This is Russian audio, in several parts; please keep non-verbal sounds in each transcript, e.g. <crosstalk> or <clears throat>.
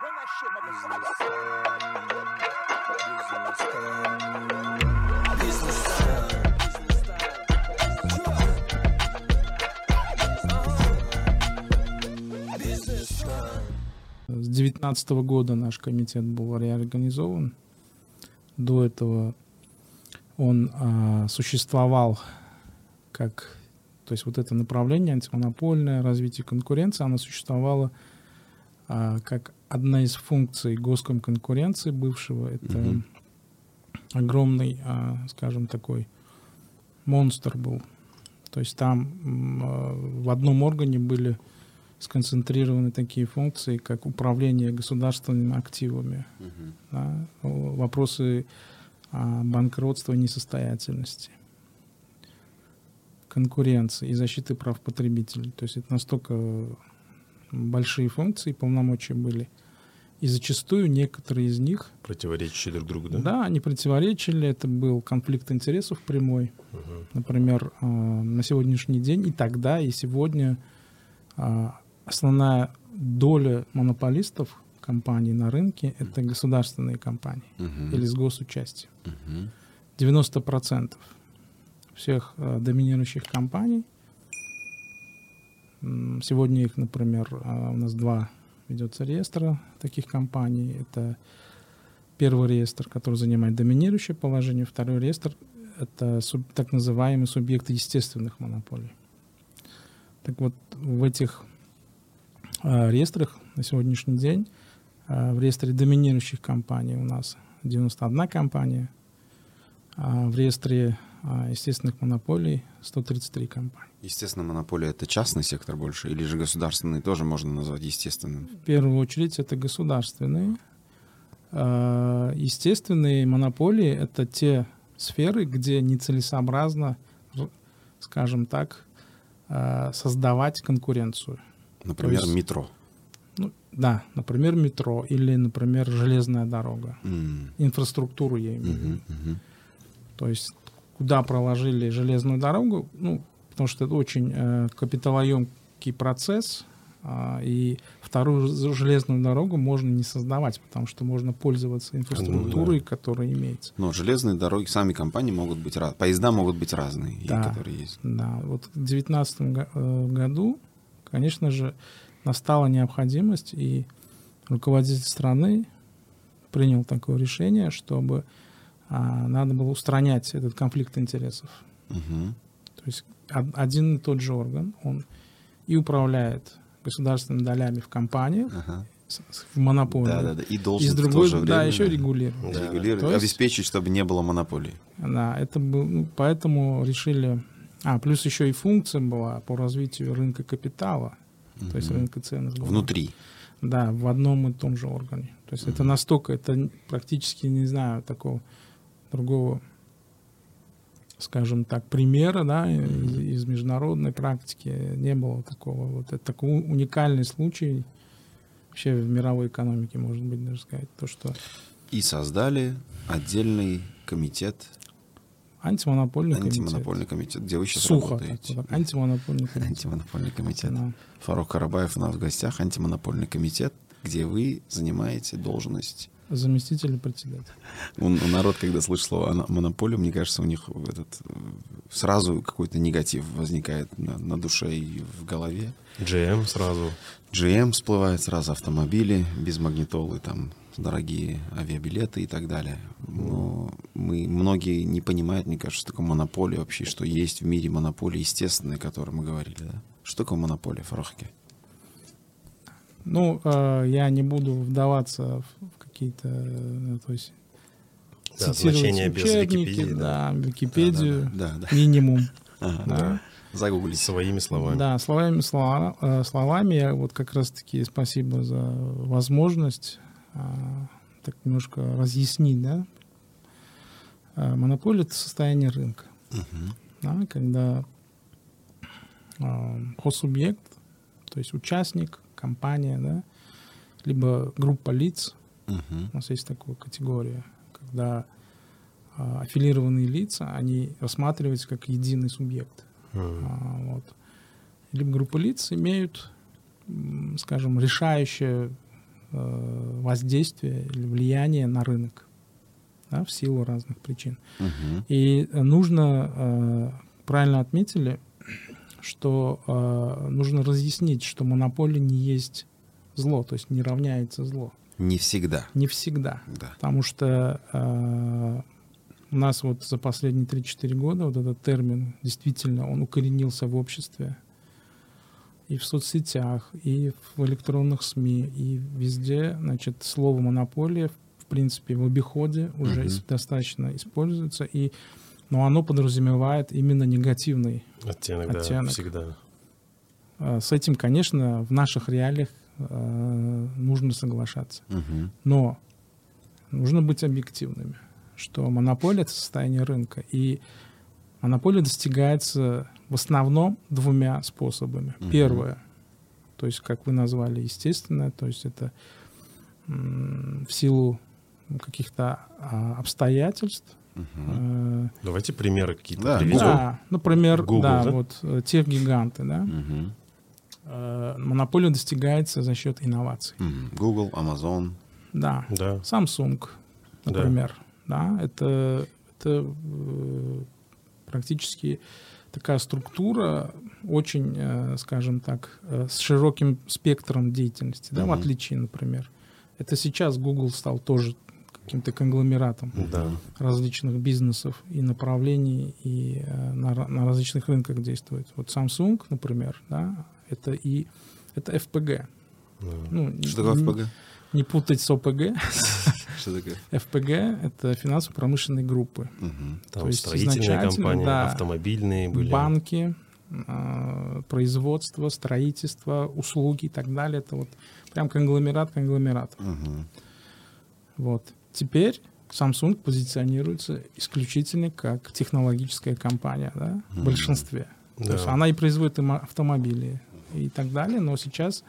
С 2019 года наш комитет был реорганизован. До этого он а, существовал как, то есть вот это направление антимонопольное развитие конкуренции, оно существовало а, как одна из функций госконкуренции бывшего. Это угу. огромный, а, скажем, такой монстр был. То есть там а, в одном органе были сконцентрированы такие функции, как управление государственными активами, угу. да, вопросы а, банкротства и несостоятельности, конкуренции и защиты прав потребителей. То есть это настолько большие функции, полномочия были. И зачастую некоторые из них... Противоречили друг другу, да? Да, они противоречили. Это был конфликт интересов прямой. Угу. Например, а, на сегодняшний день и тогда, и сегодня а, основная доля монополистов компаний на рынке — это государственные компании uh-huh. или с госучастием. Uh-huh. 90% всех э, доминирующих компаний, сегодня их, например, э, у нас два ведется реестра таких компаний. Это первый реестр, который занимает доминирующее положение, второй реестр — это суб, так называемые субъекты естественных монополий. Так вот, в этих э, реестрах на сегодняшний день э, в реестре доминирующих компаний у нас 91 компания, а в реестре естественных монополий 133 компании. Естественная монополия — это частный сектор больше, или же государственный тоже можно назвать естественным? В первую очередь это государственные. Э, естественные монополии — это те сферы, где нецелесообразно, скажем так, э, создавать конкуренцию. Например, есть, метро. Ну, да, например, метро или, например, железная дорога. Mm. Инфраструктуру я имею в виду. Mm-hmm, mm-hmm. То есть куда проложили железную дорогу, ну, потому что это очень э, капиталоемкий процесс, э, и вторую железную дорогу можно не создавать, потому что можно пользоваться инфраструктурой, ну, да. которая имеется. Но железные дороги, сами компании могут быть разные, поезда могут быть разные, да, которые есть. Да, вот в 2019 э, году, конечно же, настала необходимость, и руководитель страны принял такое решение, чтобы надо было устранять этот конфликт интересов. Угу. То есть один и тот же орган, он и управляет государственными долями в компаниях, ага. в монополии. Да, да, да. И должен и с другой, время, да, еще регулировать. Да, регулировать, есть, обеспечить, чтобы не было монополии. Да, это был, ну, поэтому решили... А, плюс еще и функция была по развитию рынка капитала, угу. то есть рынка ценностей. Внутри. Да, в одном и том же органе. То есть угу. это настолько, это практически, не знаю, такого другого скажем так, примера, да, из, из международной практики не было такого. Вот это такой уникальный случай вообще в мировой экономике, может быть, даже сказать, то, что... И создали отдельный комитет Антимонопольный, антимонопольный комитет. комитет. Где вы сейчас Сухо, работаете? Так, антимонопольный комитет. Антимонопольный комитет. Да. Фарук Карабаев у нас в гостях. Антимонопольный комитет, где вы занимаете должность Заместитель председателя. У, у народ, когда слышит слово монополия, мне кажется, у них этот, сразу какой-то негатив возникает на, на душе и в голове. GM сразу. GM всплывает сразу, автомобили без магнитолы, там дорогие авиабилеты и так далее. Но мы, многие не понимают, мне кажется, что такое монополия вообще, что есть в мире монополии естественные, о которой мы говорили. Да? Что такое монополия, Фарахке? Ну, э, я не буду вдаваться в какие-то, э, то есть да, значение без Википедии. Да, Википедию да, да, да, минимум. <laughs> Ага, да. Загуглить. Своими словами. Да, словами, слова, э, словами. Я вот как раз-таки спасибо за возможность а, так немножко разъяснить, да. А, монополия — это состояние рынка. Угу. Да, когда а, хозсубъект, то есть участник, компания, да, либо группа лиц Угу. У нас есть такая категория, когда а, аффилированные лица, они рассматриваются как единый субъект. Угу. А, вот. Либо группа лиц имеют, скажем, решающее э, воздействия или влияния на рынок да, в силу разных причин. Мгм. И нужно, э, правильно отметили, что э, нужно разъяснить, что монополия не есть зло, то есть не равняется зло. Не всегда. Не всегда. Да. Потому что э, у нас вот за последние 3-4 года вот этот термин действительно, он укоренился в обществе. И в соцсетях, и в электронных СМИ, и везде, значит, слово монополия, в принципе, в обиходе уже ис- достаточно используется, и, но оно подразумевает именно негативный. Оттенок, да, Оттенок. всегда. Э, С этим, конечно, в наших реалиях э, нужно соглашаться. Мгм. Но нужно быть объективными, что монополия — это состояние рынка. И монополия достигается в основном двумя способами. Мгм. Первое, то есть, как вы назвали, естественное, то есть это м, в силу каких-то а, обстоятельств. Э, Давайте примеры какие-то Да, приведем. да, например, Google, да, да? вот э, тех гиганты, да, Мгм. Э, монополия достигается за счет инноваций. Google, Amazon. Да, Да. Samsung, Да. например, да, это, это э, практически такая структура, очень, э, скажем так, с широким спектром деятельности, да, в Мгм. отличие, например. Это сейчас Google стал тоже каким-то конгломератом Да. различных бизнесов и направлений, и э, на, на различных рынках действует. Вот Samsung, например, да, это и это. Да. Ну, Что такое не- FPG? Не путать с ОПГ. <laughs> Что такое? FPG — это финансово-промышленные группы. Мгм. Там То есть строительные компании, да, автомобильные были. Банки, э, производство, строительство, услуги и так далее. Это вот прям конгломерат конгломерат. Мгм. Вот. Теперь Samsung позиционируется исключительно как технологическая компания, да, в Мгм. большинстве. То Да. есть она и производит им автомобили и так далее, но сейчас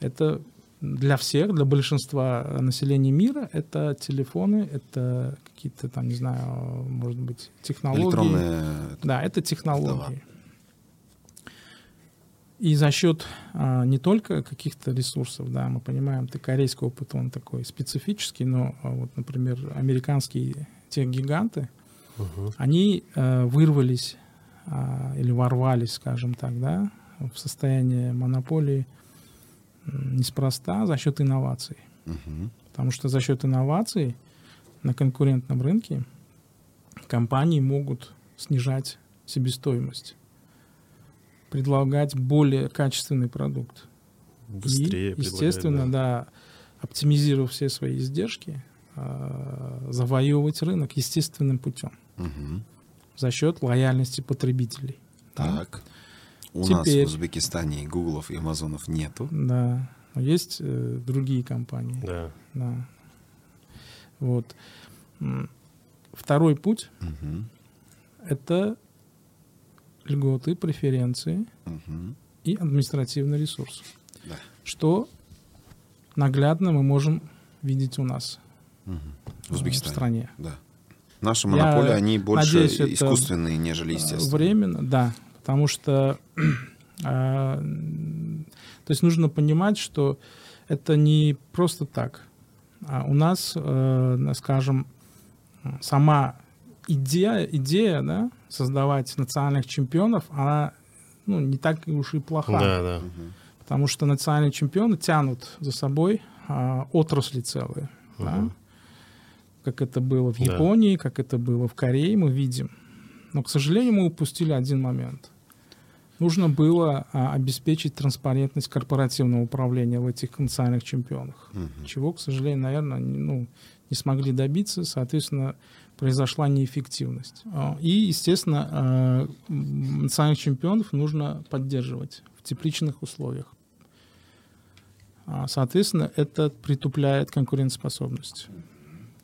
это для всех, для большинства населения мира, это телефоны, это какие-то там, не знаю, может быть, технологии. Электронные... Да, это технологии. И за счет а, не только каких-то ресурсов, да, мы понимаем, ты корейский опыт, он такой специфический, но а, вот, например, американские те гиганты, Мгм. они э, вырвались а, или ворвались, скажем так, да, в состояние монополии неспроста за счет инноваций. Мгм. Потому что за счет инноваций на конкурентном рынке компании могут снижать себестоимость, предлагать более качественный продукт. Быстрее и, естественно, предлагать, да, оптимизировав все свои издержки, э, завоевывать рынок естественным путем Мгм. за счет лояльности потребителей. Да? У нас Теперь- в Узбекистане Гуглов и Амазонов нету. Да. Но есть э, другие компании. Да. Да. Вот. Второй путь Мгм. — это льготы, преференции Мгм. и административный ресурс. Да. Что наглядно мы можем видеть у нас э, В в Узбекистане. стране. Да. Наши монополии, они больше надеюсь, искусственные, нежели Э, естественные. Временно, да. Потому что а, <clears throat> то есть нужно понимать, что это не просто так. А у нас, э, скажем, сама идея, идея да, создавать национальных чемпионов, она ну, не так уж и плоха. Да, да. Потому что национальные чемпионы тянут за собой а, отрасли целые. да. Мгм. Как это было в Да. Японии, как это было в Корее, мы видим. Но, к сожалению, мы упустили один момент. Нужно было а, обеспечить транспарентность корпоративного управления в этих национальных чемпионах. Мгм. Чего, к сожалению, наверное, не, ну, не смогли добиться. Соответственно, произошла неэффективность. А, И, естественно, а, национальных чемпионов нужно поддерживать в тепличных условиях. Соответственно, это притупляет конкурентоспособность.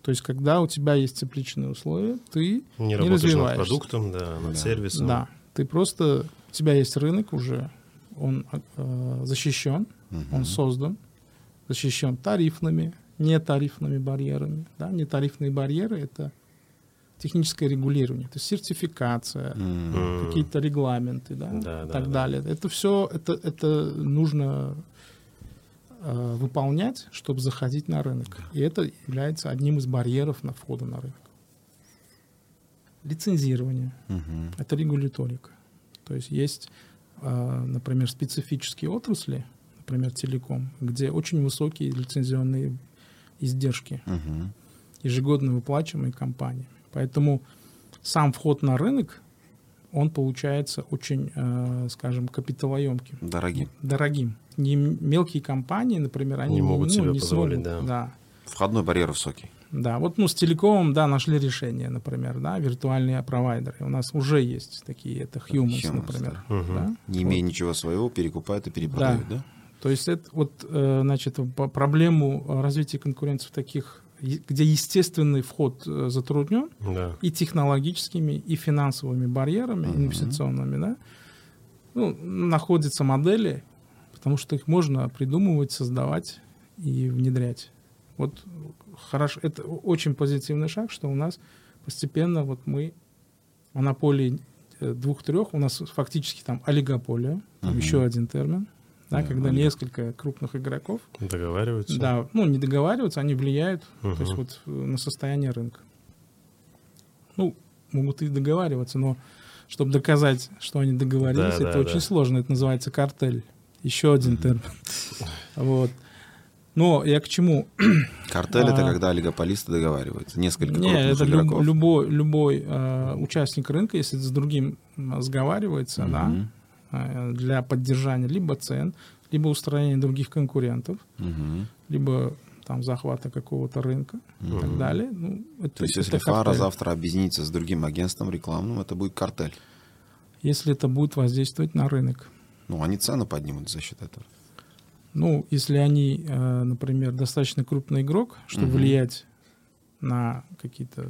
То есть, когда у тебя есть тепличные условия, ты Не работаешь над развиваешься. продуктом, да, над Да. сервисом. да, ты просто тебя есть рынок уже, он э, защищен, Мгм. он создан, защищен тарифными, нетарифными барьерами. Да? Нетарифные барьеры это техническое регулирование, то есть сертификация. М. какие-то регламенты, да, Да, и да, так да. далее. Это все, это, это нужно э, выполнять, чтобы заходить на рынок. И это является одним из барьеров на входа на рынок. Лицензирование. Мгм. Это регуляторика. То есть есть, э, например, специфические отрасли, например, телеком, где очень высокие лицензионные издержки, Мгм. ежегодно выплачиваемые компаниями. Поэтому сам вход на рынок, он получается очень, э, скажем, капиталоемким, Дорогим. дорогим. Не мелкие компании, например, они Не могут ну, себе не позволить, смогут, да. Входной барьер высокий. Да, вот ну, с телекомом, да, нашли решение, например, да, виртуальные провайдеры. У нас уже есть такие, это Humans, Humans, например. да. Мгм. да. Не имея ничего своего, перекупают и перепродают, да? То есть это вот, э, значит, по- проблему развития конкуренции в таких, где естественный вход э, затруднен, Да. и технологическими, и финансовыми барьерами Мгм. инвестиционными, да, ну, находятся модели, потому что их можно придумывать, создавать и внедрять. Вот хорошо, это очень позитивный шаг, что у нас постепенно вот мы монополии э, двух-трех, у нас фактически там олигополия, Мгм. еще один термин, да, Да, когда несколько крупных игроков Договариваются. да, ну, не договариваются, они влияют то есть вот э, на состояние рынка. Ну, могут и договариваться, но чтобы доказать, что они договорились, Да, это да, очень да. сложно. Это называется картель. Еще один термин. <laughs> Вот. Но я к чему? <clears throat> Картель это А. когда олигополисты договариваются. Несколько Не, крупных это люб- игроков. любой, любой э, участник рынка, если с другим сговаривается, да, Мгм. э, для поддержания либо цен, либо устранения других конкурентов, Мгм. либо там захвата какого-то рынка и так далее. Ну, это, То есть, это если Фара картель. завтра объединится с другим агентством рекламным, это будет картель. Если это будет воздействовать на рынок. Ну, они цены поднимут за счет этого. Ну, если они, э, например, достаточно крупный игрок, чтобы Мгм. влиять на какие-то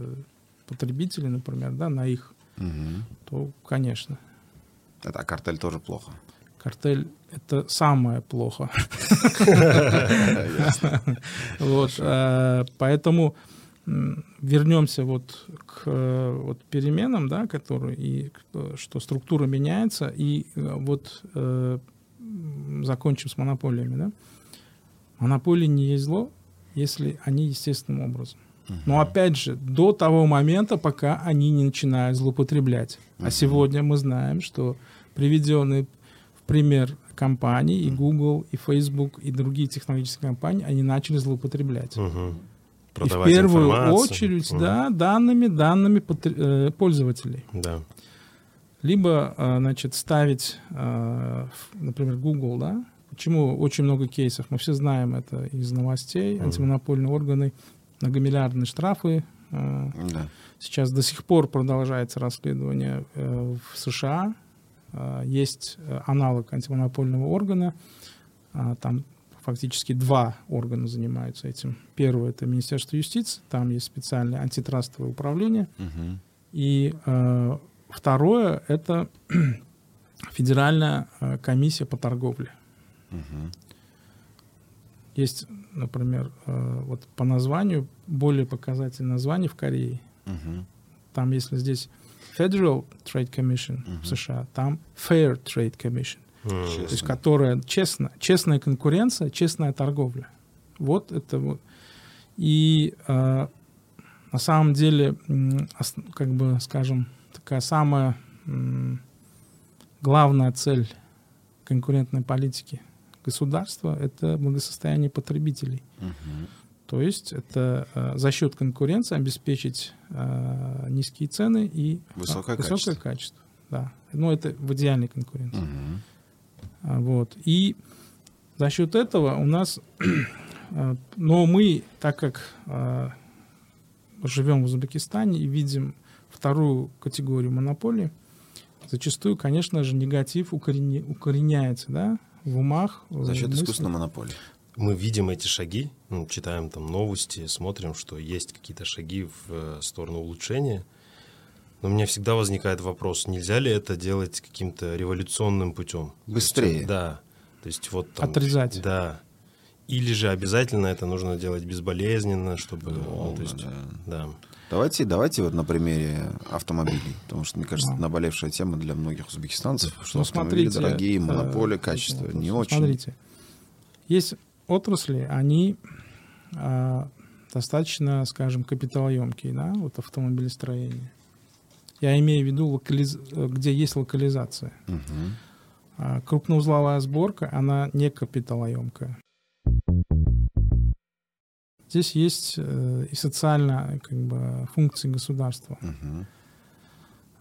потребители, например, да, на их, Мгм. то, конечно, Это а картель тоже плохо. картель это самое плохо. <laughs> <laughs> Вот, э, поэтому вернемся вот к э, вот переменам, да, которые и что структура меняется, и вот закончим с монополиями, да. Монополии не есть зло, если они естественным образом. Но опять же, до того момента, пока они не начинают злоупотреблять. А сегодня мы знаем, что приведенные в пример компании, и Google, и Facebook, и другие технологические компании, они начали злоупотреблять. Мгм. И в первую информацию. очередь, Мгм. да, данными, данными э, пользователей. Да. Либо, э, значит, ставить, в- например, Google, да, почему очень много кейсов, мы все знаем это из новостей, антимонопольные органы, многомиллиардные штрафы, э, Да. Сейчас до сих пор продолжается расследование э, в США. Есть э, аналог антимонопольного органа. А, Там фактически два органа занимаются этим. Первое — это Министерство юстиции. Там есть специальное антитрастовое управление. Мгм. И э, второе — это <clears throat> Федеральная э, комиссия по торговле. Мгм. Есть, например, э, вот по названию, более показательное название в Корее — Мгм. Там, если здесь Federal Trade Commission Мгм. в США, там Fair Trade Commission, М. то есть Честно. которая честно, честная конкуренция, честная торговля. Вот это вот. И э, на самом деле, как бы, скажем, такая самая главная цель конкурентной политики государства — это благосостояние потребителей. Мгм. То есть это э, за счет конкуренции обеспечить э, низкие цены и э, Высокое высокое качество. качество. Да. Ну, это в идеальной конкуренции. А, Вот. И за счет этого у нас... <clears throat> э, Но мы, так как э, живем в Узбекистане и видим вторую категорию монополии, зачастую, конечно же, негатив укорене- укореняется да, в умах. За счет мыслях. искусственной монополии. Мы видим эти шаги, ну, читаем там новости, смотрим, что есть какие-то шаги в э, сторону улучшения. Но у меня всегда возникает вопрос, нельзя ли это делать каким-то революционным путем? Быстрее. То есть, да. То есть вот там... Отрезать. Да. Или же обязательно это нужно делать безболезненно, чтобы... ну, то Долго, есть, да. да. Давайте, давайте вот на примере автомобилей, потому что, мне кажется, Да. это наболевшая тема для многих узбекистанцев, что Ну, автомобили смотрите, дорогие, э, монополия, качество ну, не ну, очень. Смотрите, есть отрасли, они а, достаточно, скажем, капиталоемкие, да, вот автомобилестроение. Я имею в виду, локализ... где есть локализация. А крупноузловая сборка, она не капиталоемкая. Здесь есть э, и социальная как бы, функции государства. Мгм.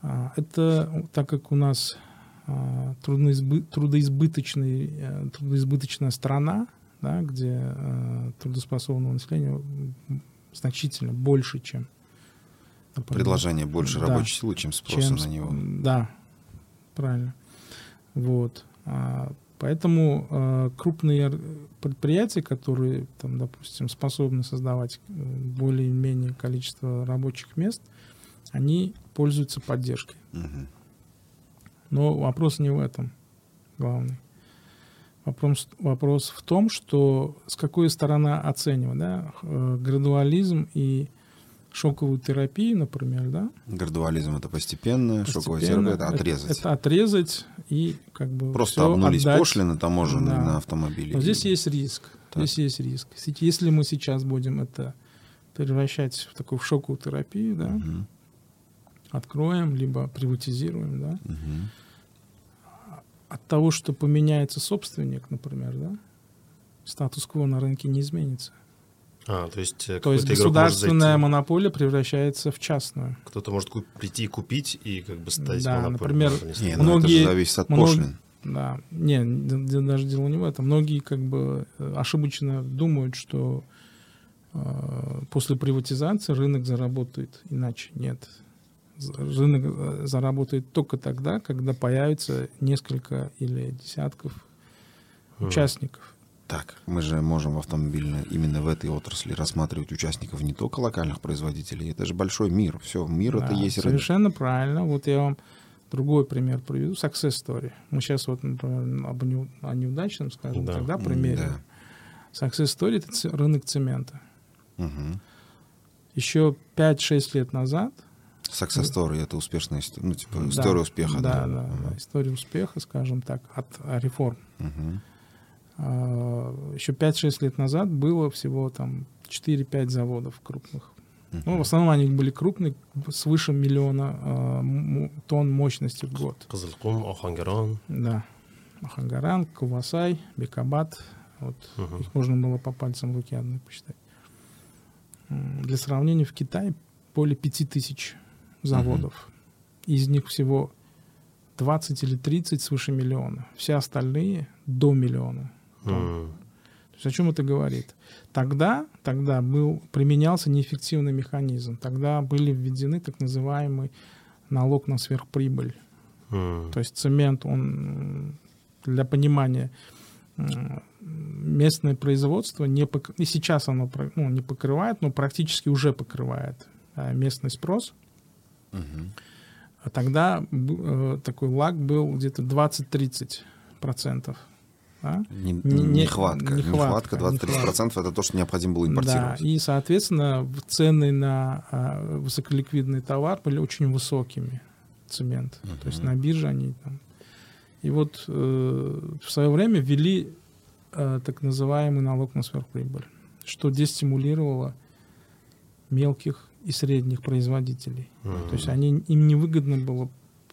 А, Это так как у нас а, трудноизбы- трудоизбыточный, э, трудоизбыточная страна, да, где э, трудоспособного населения значительно больше, чем например, Предложение больше Да. рабочей силы, чем спроса чем на него. Да, правильно. Вот. А, Поэтому э, крупные предприятия, которые, там, допустим, способны создавать э, более-менее количество рабочих мест, они пользуются поддержкой. Мгм. Но вопрос не в этом главный. Вопрос, вопрос в том, что с какой стороны оценивать, да, э, градуализм и шоковую терапию, например, да, Градуализм это постепенно, шоковая постепенно терапия это отрезать. Это, отрезать и как бы Просто обнулись отдать. пошлины таможенные Да. на автомобили. Но здесь есть риск. Так. Здесь есть риск. Если- мы сейчас будем это превращать в такую шоковую терапию, да, Мгм. откроем, либо приватизируем, да, Мгм. от того, что поменяется собственник, например, да, статус-кво на рынке не изменится. А, то есть, э, То есть государственная зайти. монополия превращается в частную. Кто-то может ку- прийти и купить и как бы стать Да, монополией. например. Не, ну это Многие- же зависит от мног- пошлин. Да, не, даже дело не в этом. Многие как бы э, ошибочно думают, что э, после приватизации рынок заработает иначе. Нет. Рынок э, заработает только тогда, когда появится несколько или десятков Мгм. участников. Так, мы же можем в автомобильной, именно в этой отрасли рассматривать участников не только локальных производителей, это же большой мир. Все, мир это Да, есть рынок. совершенно правильно. Вот я вам другой пример приведу. Success story. Мы сейчас вот, например, об неу- о неудачном, скажем, Да. тогда М, примерим. Success story — это рынок цемента. Мгм. Еще 5-6 лет назад Success story это успешная история, ну, типа, Да, история успеха. Да, Да, да, да, история успеха, скажем так, от а, реформ. Мгм. Еще 5-6 лет назад было всего там 4-5 заводов крупных. Ну, в основном они были крупные, свыше миллиона м- тонн мощности в год. Кызылкум, Охангерон. Да. Махангаран, Кувасай, Бекабат. Вот Мгм. их можно было по пальцам руки одной посчитать. Для сравнения, в Китае более 5000 заводов. Из них всего 20 или 30 свыше миллиона. Все остальные до миллиона. То есть о чем это говорит? Тогда, тогда был, применялся неэффективный механизм. Тогда были введены так называемый налог на сверхприбыль. М. То есть цемент, он для понимания местное производство не пок- и сейчас оно ну, не покрывает, но практически уже покрывает а, местный спрос. Мгм. А тогда э, такой лаг был где-то 20-30 процентов. Да? Не- Не- не- Нехватка. нехватка, Нехватка 23% это то, что необходимо было Да, импортировать. и, соответственно, цены на а, высоколиквидный товар были очень высокими, цемент. То есть на бирже они там... И вот э, в свое время ввели э, так называемый налог на сверхприбыль, что дестимулировало мелких и средних производителей. М. То есть они, им невыгодно было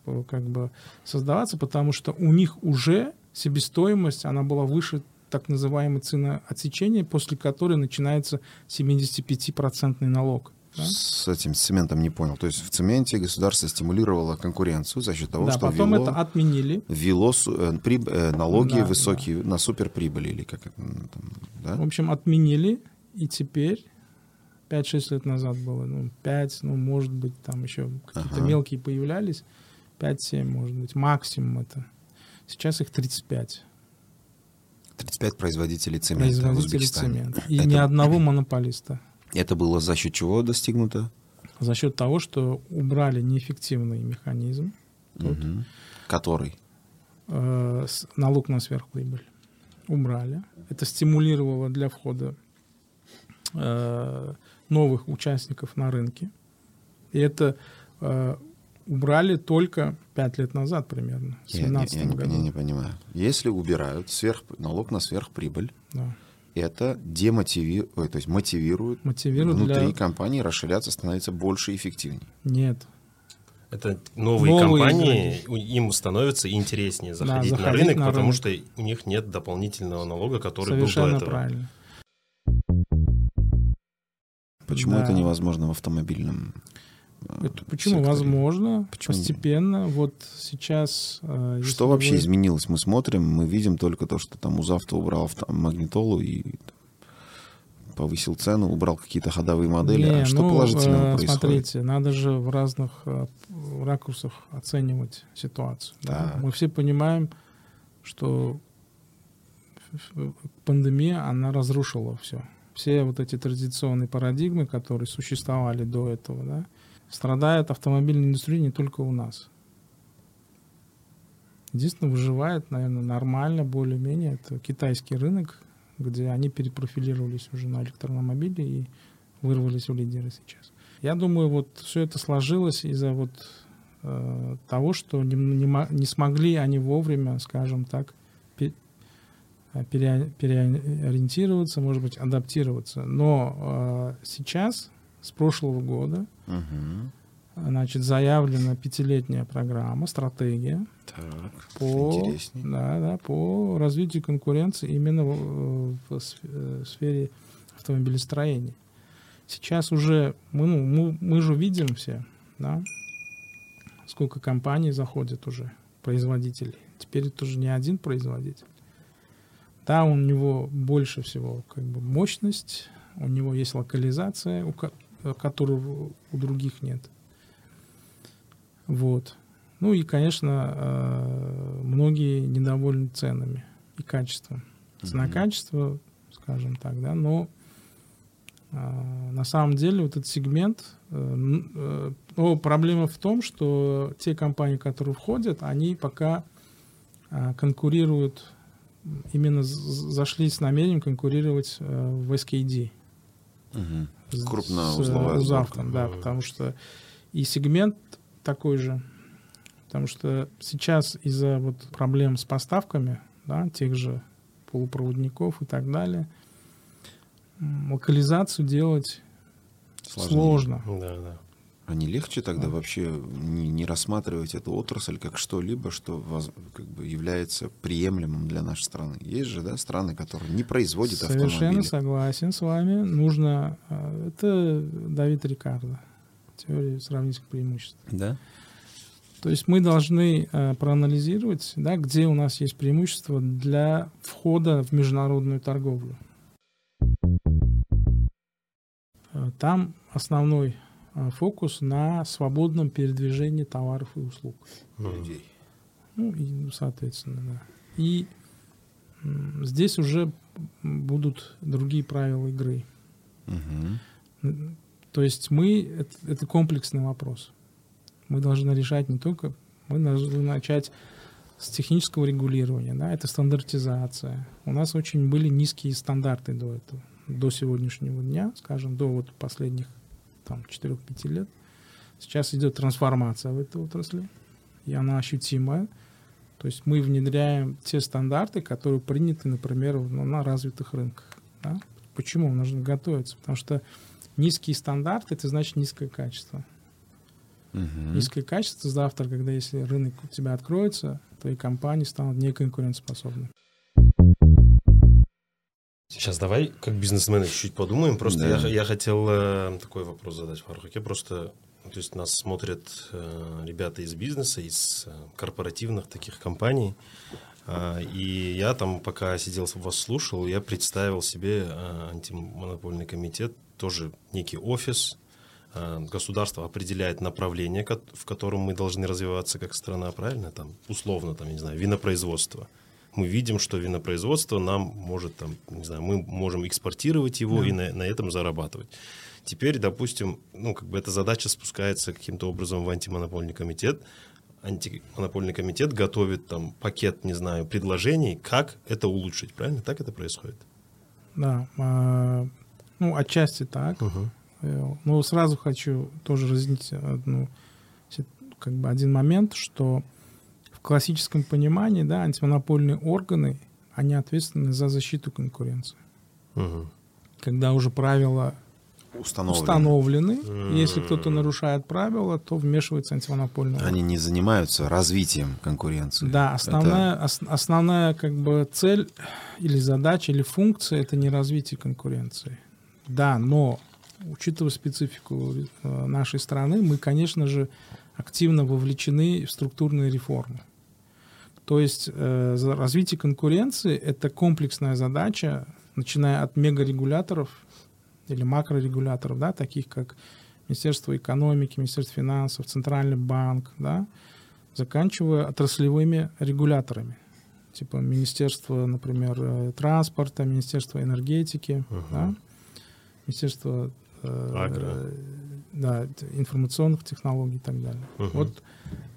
э, как бы создаваться, потому что у них уже себестоимость, она была выше так называемой цены отсечения, после которой начинается 75% налог. да? С этим с цементом не понял. То есть в цементе государство стимулировало конкуренцию за счет того, да, что потом ввело, это отменили. ввело су- э, приб- э, налоги Да, высокие на суперприбыли или как это м, там, да? В общем, отменили, и теперь 5-6 лет назад было, ну, 5, ну, может быть, там еще какие-то Ага. мелкие появлялись, 5-7, может быть, максимум это. Сейчас их 35 35 производителей цемента в производителей Узбекистане. цемента. И Это- ни одного монополиста. Это было за счет чего достигнуто? За счет того, что убрали неэффективный механизм, Тут. Мгм. Который? э, налог на сверхприбыль. Убрали. Это стимулировало для входа э, новых участников на рынке. И это э, убрали только 5 лет назад примерно, в Я, не- 2017 я не, я не понимаю. Если убирают сверх, налог на сверхприбыль, Да. это демотивирует, то есть мотивирует, Мотивирует внутри для- компании расширяться, становиться больше и эффективнее. Нет. Это новые, Новые компании, у- им становится интереснее заходить, на заходить рынок, на потому рынок. что у них нет дополнительного налога, который был до Совершенно этого. правильно. Почему Да. это невозможно в автомобильном Это почему секторе? возможно? Почему? Постепенно. Вот сейчас. э, Что вообще вы- изменилось? Мы смотрим, мы видим только то, что там Узавто убрал авто- магнитолу и там, повысил цену, убрал какие-то ходовые модели. Не, а что ну, положительного э, происходит? Смотрите, надо же в разных э, ракурсах оценивать ситуацию. да. Так. Мы все понимаем, что пандемия, она разрушила все. Все вот эти традиционные парадигмы, которые существовали до этого, да, страдает автомобильная индустрия не только у нас. Единственное, выживает, наверное, нормально, более-менее, это китайский рынок, где они перепрофилировались уже на электромобили и вырвались в лидеры сейчас. Я думаю, вот все это сложилось из-за вот э, того, что не, не не смогли они вовремя, скажем так, э, пере- переориентироваться, может быть, адаптироваться. Но э, сейчас, с прошлого года, Мгм. значит, заявлена пятилетняя программа, стратегия Так, по, интересней. да, да, по развитию конкуренции именно в, в э, сфере автомобилестроения. Сейчас уже мы, ну, мы, мы же видим все, да, сколько компаний заходит уже, производителей. Теперь это уже не один производитель. Да, у него больше всего как бы мощность, у него есть локализация, у ко- которой у других нет. Вот. Ну и, конечно, э, многие недовольны ценами и качеством. Цена-качество, скажем так, да, но э, на самом деле вот этот сегмент, э, э, но проблема в том, что те компании, которые входят, они пока э, конкурируют, именно зашли с намерением конкурировать э, в SKD. Мгм. Крупноузловая с узавтом, да, потому что и сегмент такой же, потому что сейчас из-за вот проблем с поставками, да, тех же полупроводников и так далее, локализацию делать Сложнее. сложно. Да, да. А не легче тогда вообще не, не рассматривать эту отрасль как что-либо, что воз- как бы является приемлемым для нашей страны? Есть же, да, страны, которые не производят Совершенно автомобили. согласен с вами. Нужно, э, это Давид Рикардо, теория сравнительных преимуществ. Да? То есть мы должны э, проанализировать, да, где у нас есть преимущества для входа в международную торговлю. Э, Там основной фокус на свободном передвижении товаров и услуг. Людей. Ну, и, ну, соответственно, да. И здесь уже будут другие правила игры. М, То есть мы это, это комплексный вопрос. Мы должны решать не только, мы должны начать с технического регулирования, да, это стандартизация. У нас очень были низкие стандарты до этого, до сегодняшнего дня, скажем, до вот последних там 4-5 лет. Сейчас идет трансформация в этой отрасли, и она ощутимая. То есть мы внедряем те стандарты, которые приняты, например, ну, на развитых рынках. да. Почему? Нужно готовиться. Потому что низкие стандарты это значит низкое качество. Мгм. Низкое качество завтра, когда если рынок у тебя откроется, то и компании станут неконкурентоспособны. Сейчас давай, как бизнесмены, чуть-чуть подумаем. Просто Да. я, я хотел э, такой вопрос задать Фархаке. Просто, ну, то есть нас смотрят э, ребята из бизнеса, из э, корпоративных таких компаний. А, и я там, пока сидел, вас слушал, я представил себе э, антимонопольный комитет, тоже некий офис. Э, Государство определяет направление, в котором мы должны развиваться как страна, правильно? Там, условно, там, не знаю, винопроизводство мы видим, что винопроизводство нам может, там, не знаю, мы можем экспортировать его Да. и на, на этом зарабатывать. Теперь, допустим, ну, как бы эта задача спускается каким-то образом в антимонопольный комитет. Антимонопольный комитет готовит там пакет, не знаю, предложений, как это улучшить, правильно? Так это происходит? Да, а, ну, отчасти так. Э, Но сразу хочу тоже разъяснить одну, как бы один момент, что классическом понимании, да, антимонопольные органы, они ответственны за защиту конкуренции. Мгм. когда уже правила Установлены. установлены. и Если кто-то нарушает правила, то вмешивается антимонопольный орган. Они не занимаются развитием конкуренции. Да, основная, ос- основная как бы цель или задача или функция это не развитие конкуренции. Да, но учитывая специфику э, нашей страны, мы, конечно же, активно вовлечены в структурные реформы. То есть э, развитие конкуренции это комплексная задача, начиная от мегарегуляторов или макрорегуляторов, да, таких как Министерство экономики, Министерство финансов, Центральный банк, да, заканчивая отраслевыми регуляторами, типа Министерство, например, э, транспорта, Министерство энергетики, Мгм. да, Министерство э, Агро. э, да, информационных технологий и так далее. Мгм. Вот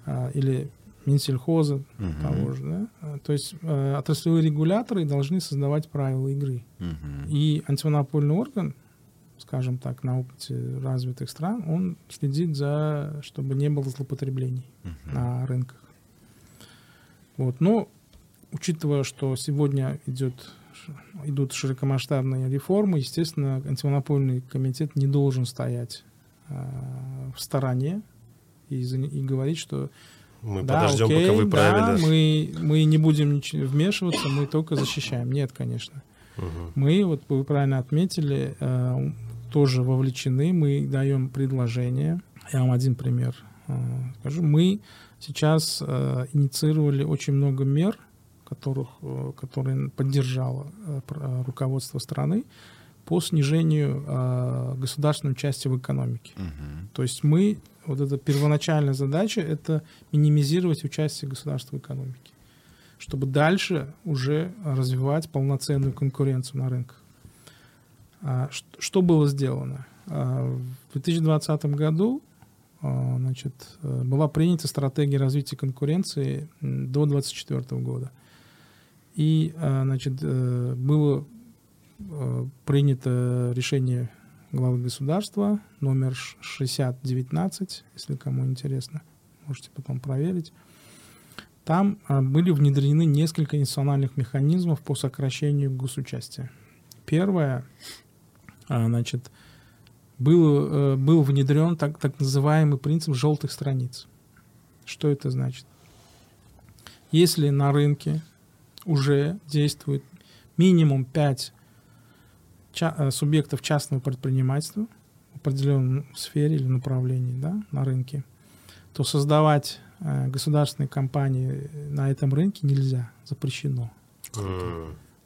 а, или Минсельхоза Мгм. того же, да. А, То есть э, отраслевые регуляторы должны создавать правила игры. Мгм. И антимонопольный орган, скажем так, на опыте развитых стран, он следит за, чтобы не было злоупотреблений Мгм. на рынках. Вот. Но учитывая, что сегодня идет, идут широкомасштабные реформы, естественно, антимонопольный комитет не должен стоять э, в стороне и, и говорить, что Мы да, подождем, окей, пока вы да, правили. мы, мы не будем вмешиваться, мы только защищаем. Нет, конечно. Мгм. Мы, вот вы правильно отметили, э, тоже вовлечены, мы даем предложения. Я вам один пример э, скажу. Мы сейчас э, инициировали очень много мер, которых, э, которые поддержало э, руководство страны по снижению э, государственной части в экономике. Мгм. То есть мы, вот эта первоначальная задача, это минимизировать участие государства в экономике, чтобы дальше уже развивать полноценную конкуренцию на рынках. А, ш- Что было сделано? А, В 2020 году а, значит, э, была принята стратегия развития конкуренции до 2024 года. И а, значит, э, было принято решение главы государства номер ш- 6019, если кому интересно, можете потом проверить. Там а, были внедрены несколько институциональных механизмов по сокращению госучастия. Первое, а, значит, был, э, был внедрен так, так называемый принцип желтых страниц. Что это значит? Если на рынке уже действует минимум 5 ча- э, субъектов частного предпринимательства в определенной сфере или направлении да, на рынке, то создавать э, государственные компании на этом рынке нельзя, запрещено.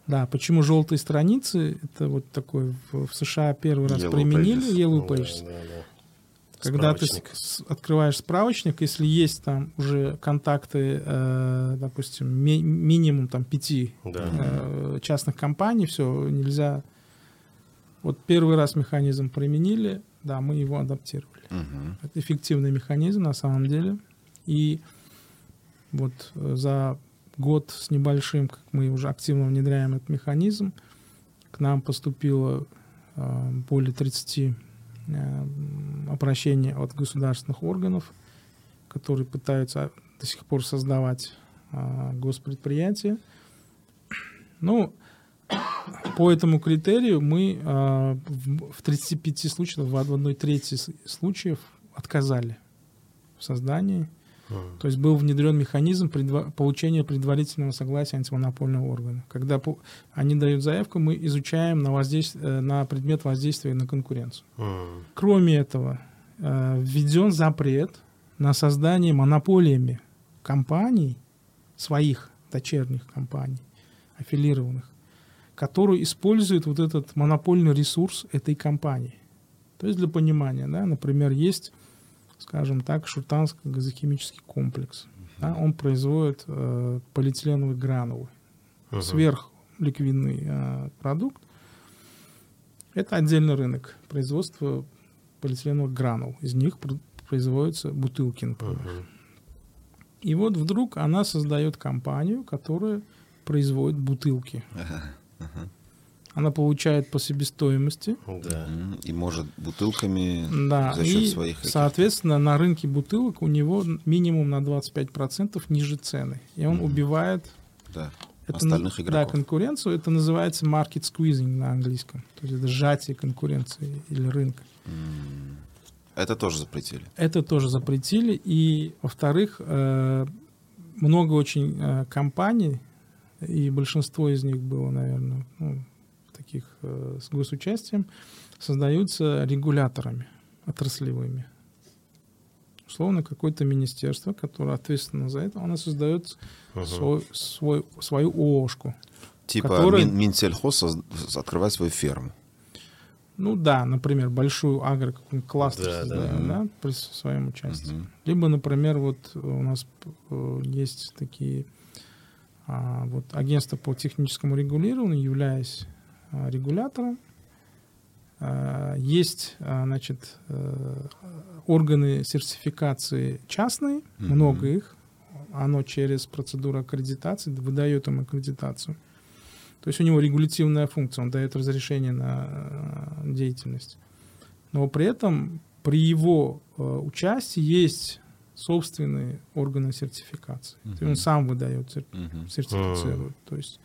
Да, почему желтые страницы? Это вот такой в, в США первый раз Yellow применили pages. Yellow Да, Pages. да, да. Когда ты с- открываешь справочник, если есть там уже контакты, э, допустим, ми- минимум там пяти Да. э, частных компаний, все, нельзя. Вот первый раз механизм применили, да, мы его адаптировали. Мгм. Это эффективный механизм на самом деле. И вот э, за год с небольшим, как мы уже активно внедряем этот механизм, к нам поступило э, более 30 э, обращений от государственных органов, которые пытаются до сих пор создавать э, госпредприятия. Ну, по этому критерию мы э, в, в 35 случаях, в одной трети с- случаев отказали в создании. То есть был внедрен механизм предва- получения предварительного согласия антимонопольного органа. Когда по- они дают заявку, мы изучаем на, воздействие, э, на предмет воздействия на конкуренцию. М. Кроме этого, э, введен запрет на создание монополиями компаний, своих дочерних компаний, аффилированных, которые используют вот этот монопольный ресурс этой компании. То есть для понимания, да, например, есть, скажем так, Шутанский газохимический комплекс. Да, он производит э, полиэтиленовые гранулы Мгм. сверхликвидный э, продукт. Это отдельный рынок производства полиэтиленовых гранул. Из них пр- производятся бутылки, например. Мгм. И вот вдруг она создает компанию, которая производит бутылки. Ага. Ага. Она получает по себестоимости. Да. И может бутылками Да, за счет и, своих соответственно, на рынке бутылок у него минимум на 25% ниже цены. И он Мгм. убивает Да. Это, остальных на- игроков. Да, конкуренцию. Это называется market squeezing на английском. То есть это сжатие конкуренции или рынка. М. Это тоже запретили. Это тоже запретили. И, во-вторых, э, много очень э, компаний, и большинство из них было, наверное, ну, таких э, с госучастием, создаются регуляторами отраслевыми. Условно, какое-то министерство, которое ответственно за это, оно создает Мгм. свой, свой- свою ООшку. Типа Мин- Минсельхоз соз- открывает свою ферму. Ну да, например, большую агро кластер Да, да. создаем, да, при своем участии. Мгм. Либо, например, вот у нас э, есть такие вот агентства по техническому регулированию, являясь а, регулятором, а, есть, а, значит, э, органы сертификации частные, Мгм. много их, оно через процедуру аккредитации выдает им аккредитацию. То есть у него регулятивная функция, он дает разрешение на э, деятельность. Но при этом при его э, участии есть собственные органы сертификации. Есть он сам выдает, сертифицирует. То есть,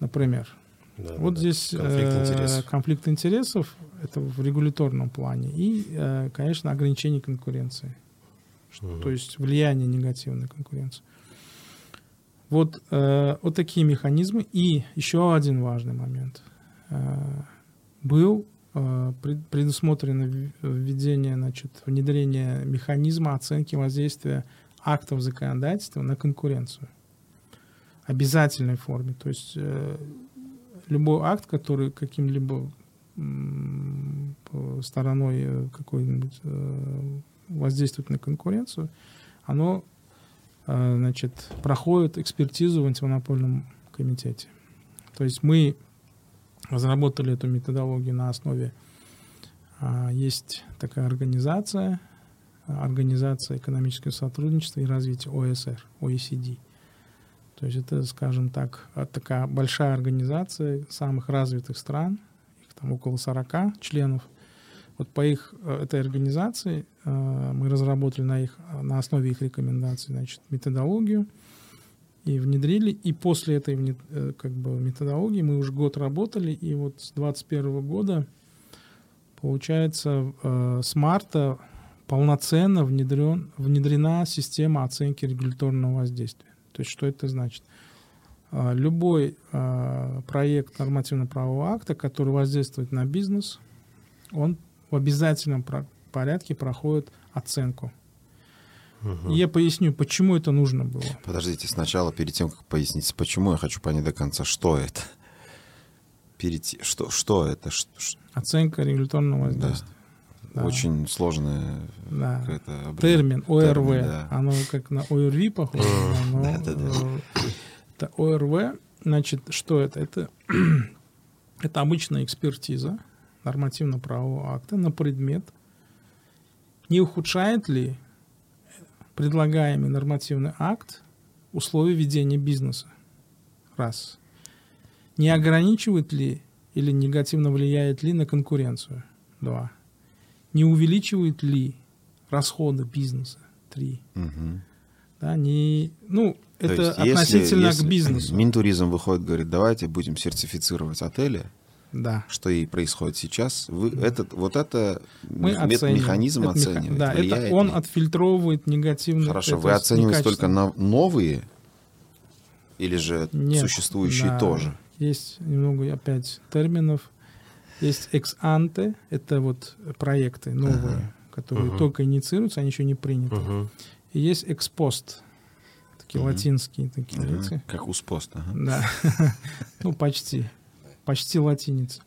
например, Да, вот да. здесь Конфликт э, интересов. конфликт интересов это в регуляторном плане и, э, конечно, ограничение конкуренции. Мгм. То есть влияние негативной конкуренции. Вот, э, вот такие механизмы. И еще один важный момент. Э, был предусмотрено в- введение, значит, внедрение механизма оценки воздействия актов законодательства на конкуренцию. Обязательной форме. То есть э, любой акт, который каким-либо стороной э, какой-нибудь э, воздействует на конкуренцию, оно э, значит, проходит экспертизу в антимонопольном комитете. То есть мы разработали эту методологию на основе а, есть такая организация, Организация экономического сотрудничества и развития ОСР, OECD. То есть это, скажем так, такая большая организация самых развитых стран, их там около 40 членов. Вот по их э, этой организации э, мы разработали на, их, на основе их рекомендаций значит, методологию и внедрили. И после этой э, как бы, методологии мы уже год работали, и вот с 2021 года, получается, э, с марта полноценно внедрен, внедрена система оценки регуляторного воздействия. То есть что это значит? А, Любой проект нормативно-правового акта, который воздействует на бизнес, он в обязательном порядке проходит оценку. И я поясню, почему это нужно было. Подождите, сначала, перед тем, как пояснить, почему, я хочу понять до конца, что это. Перед что, что это? Ш- Оценка регуляторного Да. воздействия. Да. Очень сложная Да. аббреви- Термин ОРВ. термин, да. Оно как на ОРВИ похоже, но Да-да-да. э, это ОРВ. Значит, что это? Это, <clears throat> это обычная экспертиза нормативно-правового акта на предмет, не ухудшает ли предлагаемый нормативный акт условия ведения бизнеса. Раз. Не ограничивает ли или негативно влияет ли на конкуренцию? Два. Не увеличивает ли расходы бизнеса? Три. Мгм. Да, не, ну, То это есть, относительно если к бизнесу. Минтуризм выходит, говорит, давайте будем сертифицировать отели, Да. что и происходит сейчас. Вы, этот, вот это Мы мет- оцениваем. механизм Это меха- оценивает. Да, это он ли? отфильтровывает негативно. Хорошо, вы оцениваете только на новые или же Нет, существующие да, тоже? Есть немного опять терминов. Есть экс-анте, это вот проекты новые, которые Мгм. только инициируются, они еще не приняты. Мгм. И есть экспост, такие Мгм. латинские такие Ага, лица. Как успост. ага. Да, <laughs> ну почти, почти латиница.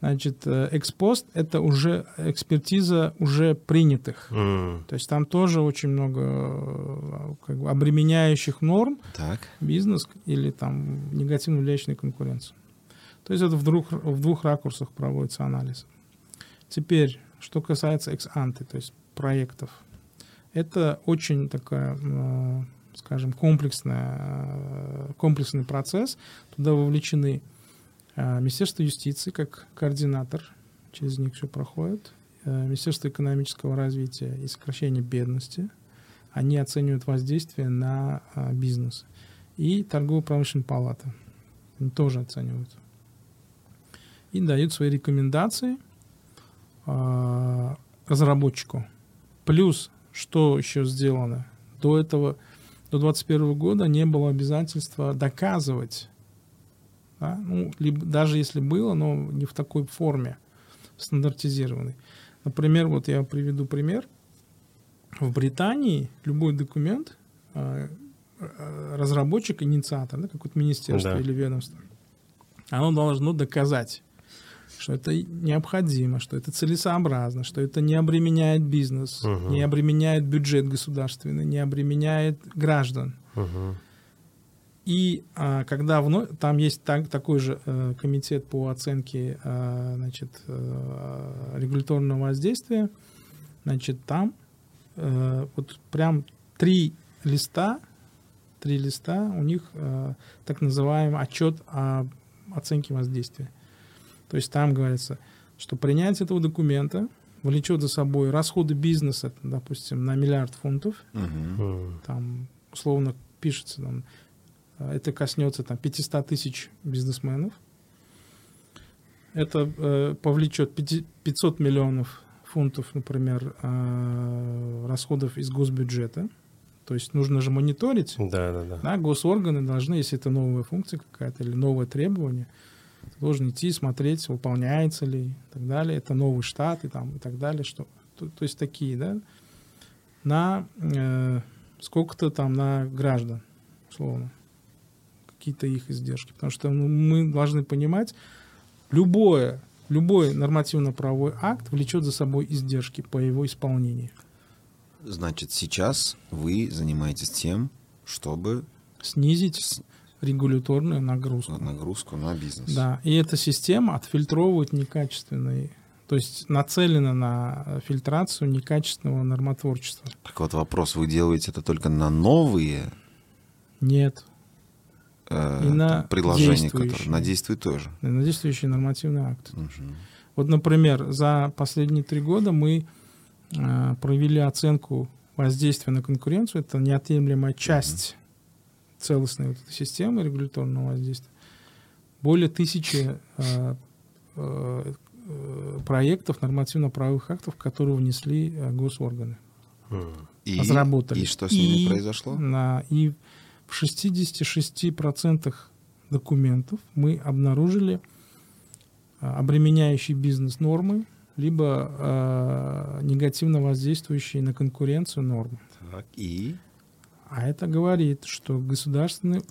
Значит, э, экспост — это уже экспертиза уже принятых. М. То есть там тоже очень много э, как бы, обременяющих норм Так. бизнес или там негативно влияющих на конкуренцию. То есть это в двух, в двух ракурсах проводится анализ. Теперь, что касается экс-анты, то есть проектов. Это очень такая, э, скажем, комплексная, комплексный процесс. Туда вовлечены Министерство юстиции как координатор, через них все проходит, э, Министерство экономического развития и сокращения бедности. Они оценивают воздействие на э, бизнес. и торгово-промышленная палата. Они тоже оценивают. И дают свои рекомендации э, разработчику. Плюс, что еще сделано? До этого, до 2021 года не было обязательства доказывать. Да? Ну, либо, даже если было, но не в такой форме стандартизированной. Например, вот я приведу пример. В Британии любой документ э, э, разработчик, инициатор, да, какое-то министерство Да. или ведомство, оно должно доказать, что это необходимо, что это целесообразно, что это не обременяет бизнес, Мгм. не обременяет бюджет государственный, не обременяет граждан. Мгм. И а, когда вновь, там есть так, такой же э, комитет по оценке э, значит, э, регуляторного воздействия, значит, там э, вот прям три листа, три листа у них э, так называемый отчет о оценке воздействия. То есть там говорится, что принятие этого документа влечет за собой расходы бизнеса, допустим, на миллиард фунтов. М. там условно пишется там это коснется там 500 тысяч бизнесменов это э, повлечет 5 500 миллионов фунтов например э, расходов из госбюджета то есть нужно же мониторить Да, да, да. да, госорганы должны, если это новая функция какая-то или новое требование, должен идти смотреть, выполняется ли и так далее. Это новый штат и, там, и так далее. Что, то, то есть такие, да, на э, сколько-то там на граждан, условно, какие-то их издержки. Потому что ну, мы должны понимать, любое, любой нормативно-правовой акт влечет за собой издержки по его исполнению. Значит, сейчас вы занимаетесь тем, чтобы Снизить регуляторную нагрузку. нагрузку на бизнес. Да, и эта система отфильтровывает некачественные, то есть нацелена на фильтрацию некачественного нормотворчества. Так вот вопрос, вы делаете это только на новые Нет. Э, И на там, предложения, действующие. которые на действие тоже. На действующий нормативный акт. Мгм. Вот, например, за последние три года мы э, провели оценку воздействия на конкуренцию. Это неотъемлемая часть целостной вот этой системы регуляторного воздействия. Более тысячи э, э, э, проектов нормативно-правовых актов, которые внесли э, госорганы. М. И, разработали. и что с ними И произошло? На, и в 66% документов мы обнаружили а, обременяющие бизнес нормы, либо а, негативно воздействующие на конкуренцию нормы. Так, и А это говорит, что государственный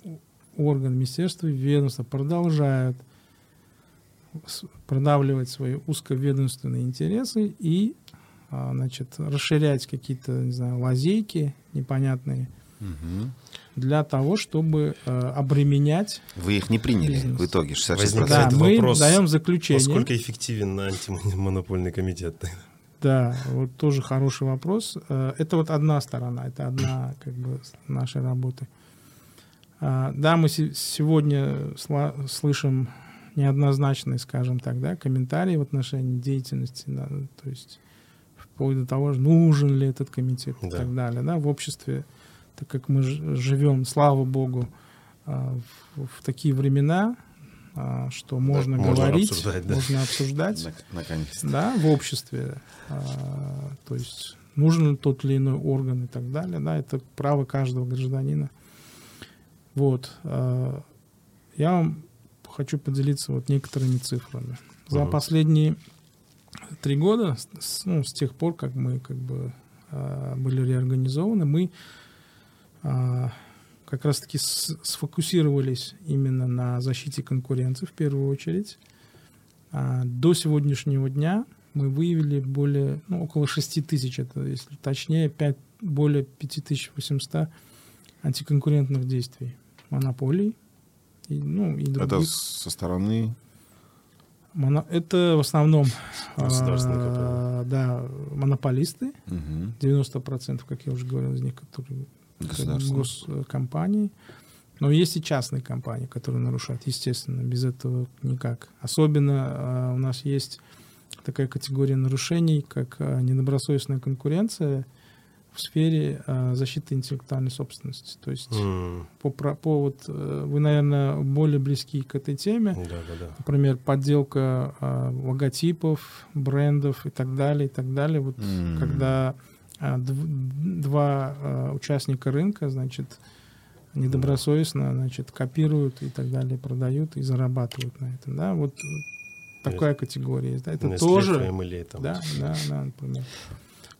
орган, министерство и ведомство продолжают продавливать свои узковедомственные интересы и а, значит, расширять какие-то, не знаю, лазейки непонятные Мгм. для того, чтобы э, обременять. вы их не приняли Бизнес. в итоге 66%. Возникает Да, мы вопрос, даем заключение. Насколько эффективен антимонопольный комитет? Да, вот тоже хороший вопрос. Э, Это вот одна сторона, это одна как бы нашей работы. А, Да, мы се- сегодня слышим неоднозначные, скажем так, да, комментарии в отношении деятельности, да, то есть вплоть до того, нужен ли этот комитет и Да. так далее, да, в обществе, так как мы живем, слава богу, а, в, в такие времена, а, что можно, можно говорить, обсуждать, да. можно обсуждать, Нак- Наконец-то. да, в обществе, а, то есть нужен тот или иной орган и так далее, да, это право каждого гражданина. Вот, я вам хочу поделиться вот некоторыми цифрами. За Мгм. последние три года, ну, с тех пор, как мы как бы были реорганизованы, мы как раз-таки сфокусировались именно на защите конкуренции в первую очередь. А до сегодняшнего дня мы выявили более, ну, около 6 тысяч, это, если точнее, 5, более 5800 антиконкурентных действий, монополий, и, ну, и других. Это со стороны... Моно- Это в основном Государственные а, да, монополисты, Мгм. 90%, как я уже говорил, из них, которые Госкомпании. Но есть и частные компании, которые нарушают, естественно, без этого никак. Особенно э, у нас есть такая категория нарушений, как э, недобросовестная конкуренция в сфере э, защиты интеллектуальной собственности. То есть М, по, по вот, э, вы, наверное, более близки к этой теме. Да, да, да. Например, подделка э, логотипов, брендов и так далее, и так далее. Вот М. когда два а, участника рынка, значит, недобросовестно, значит, копируют и так далее, продают и зарабатывают на этом, да, вот такая категория есть, да, это Nestlé, тоже, Family, там. да, да, да, например,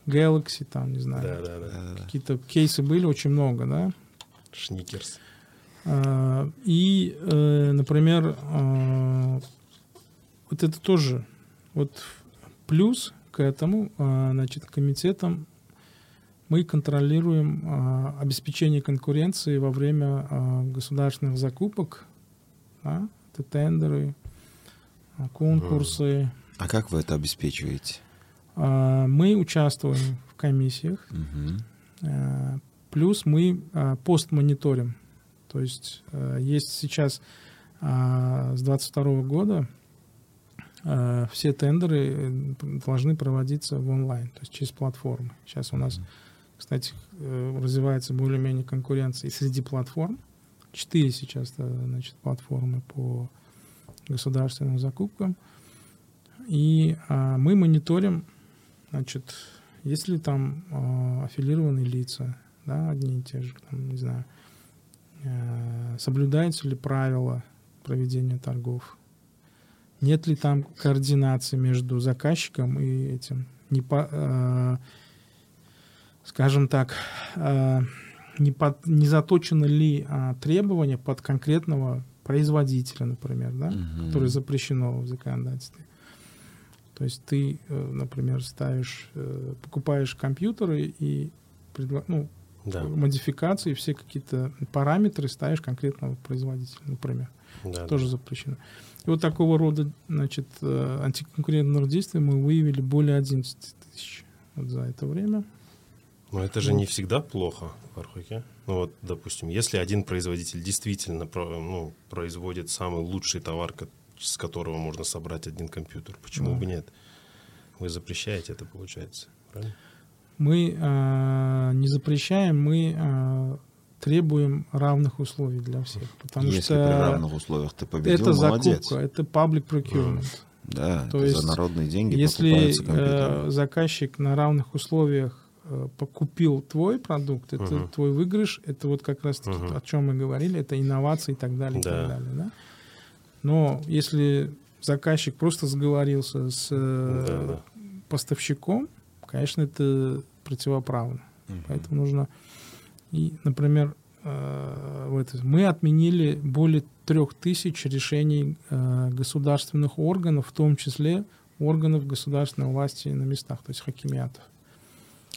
Galaxy, там, не знаю, Да, да, да. Какие-то кейсы были очень много, да, Шникерс. А, И, э, например, а, вот это тоже. Вот плюс к этому, а, значит, комитетом мы контролируем а, обеспечение конкуренции во время а, государственных закупок, да, это тендеры, а, конкурсы. А как вы это обеспечиваете? А, Мы участвуем в комиссиях. Э, Плюс мы а, постмониторим. То есть есть сейчас а, с 22 года все тендеры э, должны проводиться в онлайн, то есть через платформы. Сейчас у нас, кстати, э, развивается более-менее конкуренция и среди платформ. Четыре сейчас э, значит, платформы по государственным закупкам. И а, мы мониторим, значит, есть ли там а, аффилированные лица, да, одни и те же, там, не знаю, э, соблюдаются ли правила проведения торгов, нет ли там координации между заказчиком и этим, не по, э, скажем так, э, не, под, не заточены ли а, требования под конкретного производителя, например, да, Мгм. которое запрещено в законодательстве. То есть ты, э, например, ставишь, э, покупаешь компьютеры и ну, Да, модификации, все какие-то параметры ставишь конкретного производителя, например. да. Тоже запрещено. И вот такого рода значит, антиконкурентных действий мы выявили более 11 тысяч вот за это время. Но это же не всегда плохо в Архуке. Ну вот, допустим, если один производитель действительно ну, производит самый лучший товар, с которого можно собрать один компьютер, почему Да. бы нет? Вы запрещаете это, получается, правильно? Мы э, не запрещаем, мы э, требуем равных условий для всех. Потому Если что при равных условиях ты победил, это молодец. закупка, это public procurement. Да, То это есть, за народные деньги Если покупаются компьютеры. э, заказчик на равных условиях покупил твой продукт, это Мгм. твой выигрыш, это вот как раз таки Мгм. о чем мы говорили, это инновации и так далее, и Да. так далее. Да? Но если заказчик просто сговорился с э, Да, да. поставщиком, конечно, это противоправно. Мгм. Поэтому нужно... И, например, э, мы отменили более трех тысяч решений э, государственных органов, в том числе органов государственной власти на местах, то есть хакимиатов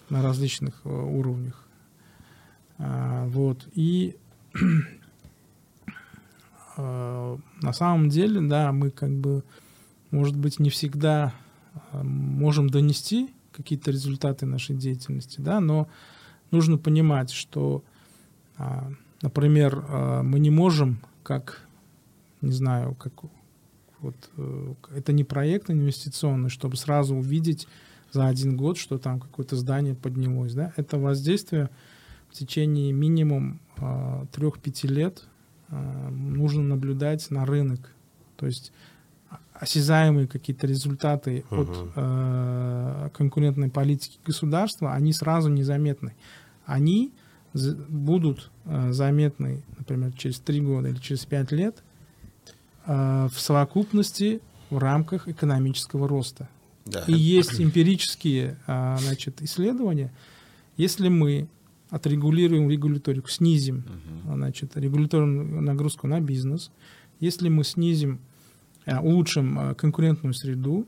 на различных э, уровнях. А, вот. И <clears throat> э, на самом деле, да, мы как бы, может быть, не всегда э, можем донести какие-то результаты нашей деятельности, да, но нужно понимать, что, а, например, мы не можем, как, не знаю, как вот это не проект инвестиционный, чтобы сразу увидеть за один год, что там какое-то здание поднялось, да, это воздействие в течение минимум а, трех-пяти лет а, нужно наблюдать на рынок, то есть осязаемые какие-то результаты от Мгм. э, конкурентной политики государства, они сразу незаметны. Они будут э, заметны, например, через три года или через пять лет э, в совокупности в рамках экономического роста. Да. И есть эмпирические а, значит, исследования. Если мы отрегулируем регуляторику, снизим значит, регуляторную нагрузку на бизнес, если мы снизим, а, улучшим а, конкурентную среду,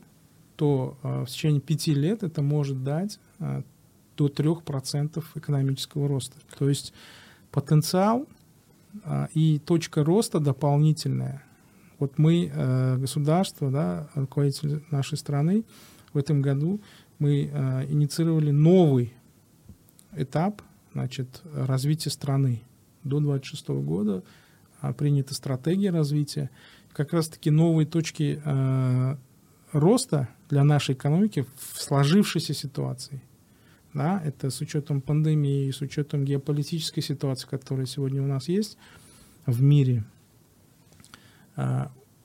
то в течение пяти лет это может дать до 3% экономического роста. То есть потенциал и точка роста дополнительная. Вот мы, э, государство, да, руководитель нашей страны, в этом году мы э, инициировали новый этап значит, развития страны. До 26 года а, принята стратегия развития. Как раз-таки новые точки э, роста для нашей экономики в сложившейся ситуации. да, это с учетом пандемии, с учетом геополитической ситуации, которая сегодня у нас есть в мире,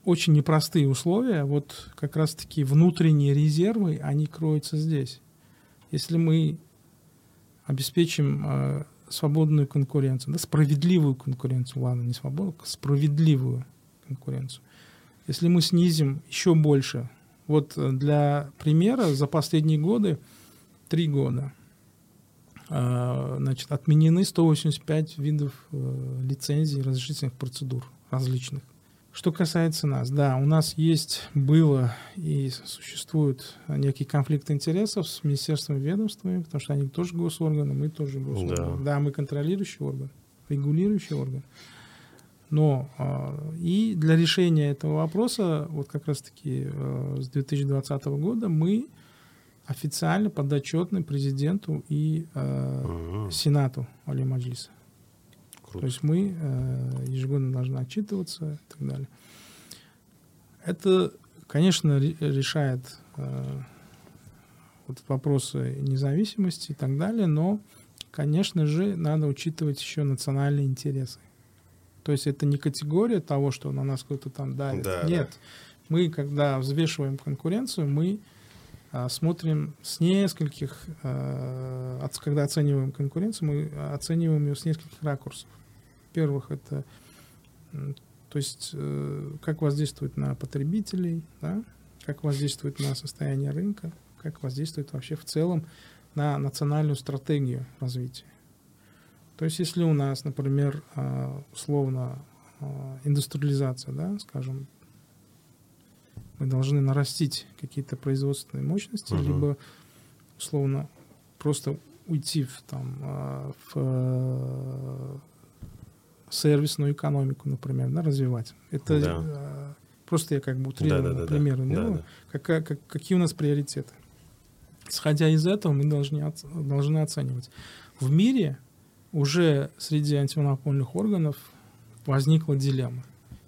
очень непростые условия, вот как раз-таки внутренние резервы, они кроются здесь. Если мы обеспечим э, свободную конкуренцию, да, справедливую конкуренцию, ладно, не свободную, а справедливую конкуренцию. Если мы снизим еще больше, вот э, для примера, за последние годы, три года, значит, отменены 185 видов э, лицензий разрешительных процедур различных. Что касается нас, да, у нас есть, было и существует некий конфликт интересов с министерством и ведомствами, потому что они тоже госорганы, мы тоже госорганы. Да, да мы контролирующий орган, регулирующий орган. Но э, и для решения этого вопроса, вот как раз-таки э, с 2020 года мы официально подотчетны президенту и э, угу. Сенату Али Маджлиса. Круто. То есть мы э, ежегодно должны отчитываться и так далее. Это, конечно, решает э, вот вопросы независимости и так далее, но, конечно же, надо учитывать еще национальные интересы. То есть это не категория того, что на нас кто-то там давит. Да, Нет. Да. Мы, когда взвешиваем конкуренцию, мы а, смотрим с нескольких, а, когда оцениваем конкуренцию, мы оцениваем ее с нескольких ракурсов. Во-первых, это то есть э, как воздействует на потребителей, да? как воздействует на состояние рынка, как воздействует вообще в целом на национальную стратегию развития. То есть если у нас, например, а, условно индустриализация, да, скажем, мы должны нарастить какие-то производственные мощности, угу. либо условно просто уйти в, там, в э, сервисную экономику, например, да, развивать. Это да. Э, просто я как бы утрированно да, да, да, примеры да, делаю. Да, да. Как, как, какие у нас приоритеты? Исходя из этого, мы должны, должны оценивать. В мире уже среди антимонопольных органов возникла дилемма.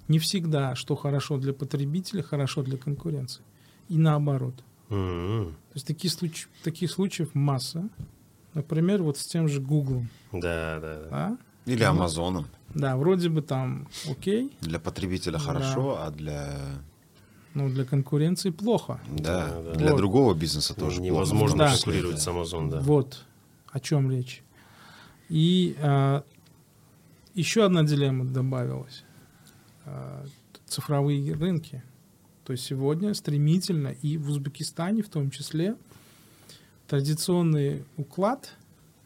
Не всегда, что хорошо для потребителя, хорошо для конкуренции. И наоборот. Mm-hmm. То есть такие случаи, таких случаев масса. Например, вот с тем же Google. Да, да, да. А? Или ну, Амазоном. Да, вроде бы там окей. Для потребителя хорошо, да. а для... Ну, для конкуренции плохо. Да, да, да. для вот. другого бизнеса тоже Невозможно плохо. конкурировать да. с Амазон, да. Вот о чем речь. И а, еще одна дилемма добавилась. А, цифровые рынки. То есть сегодня стремительно и в Узбекистане в том числе традиционный уклад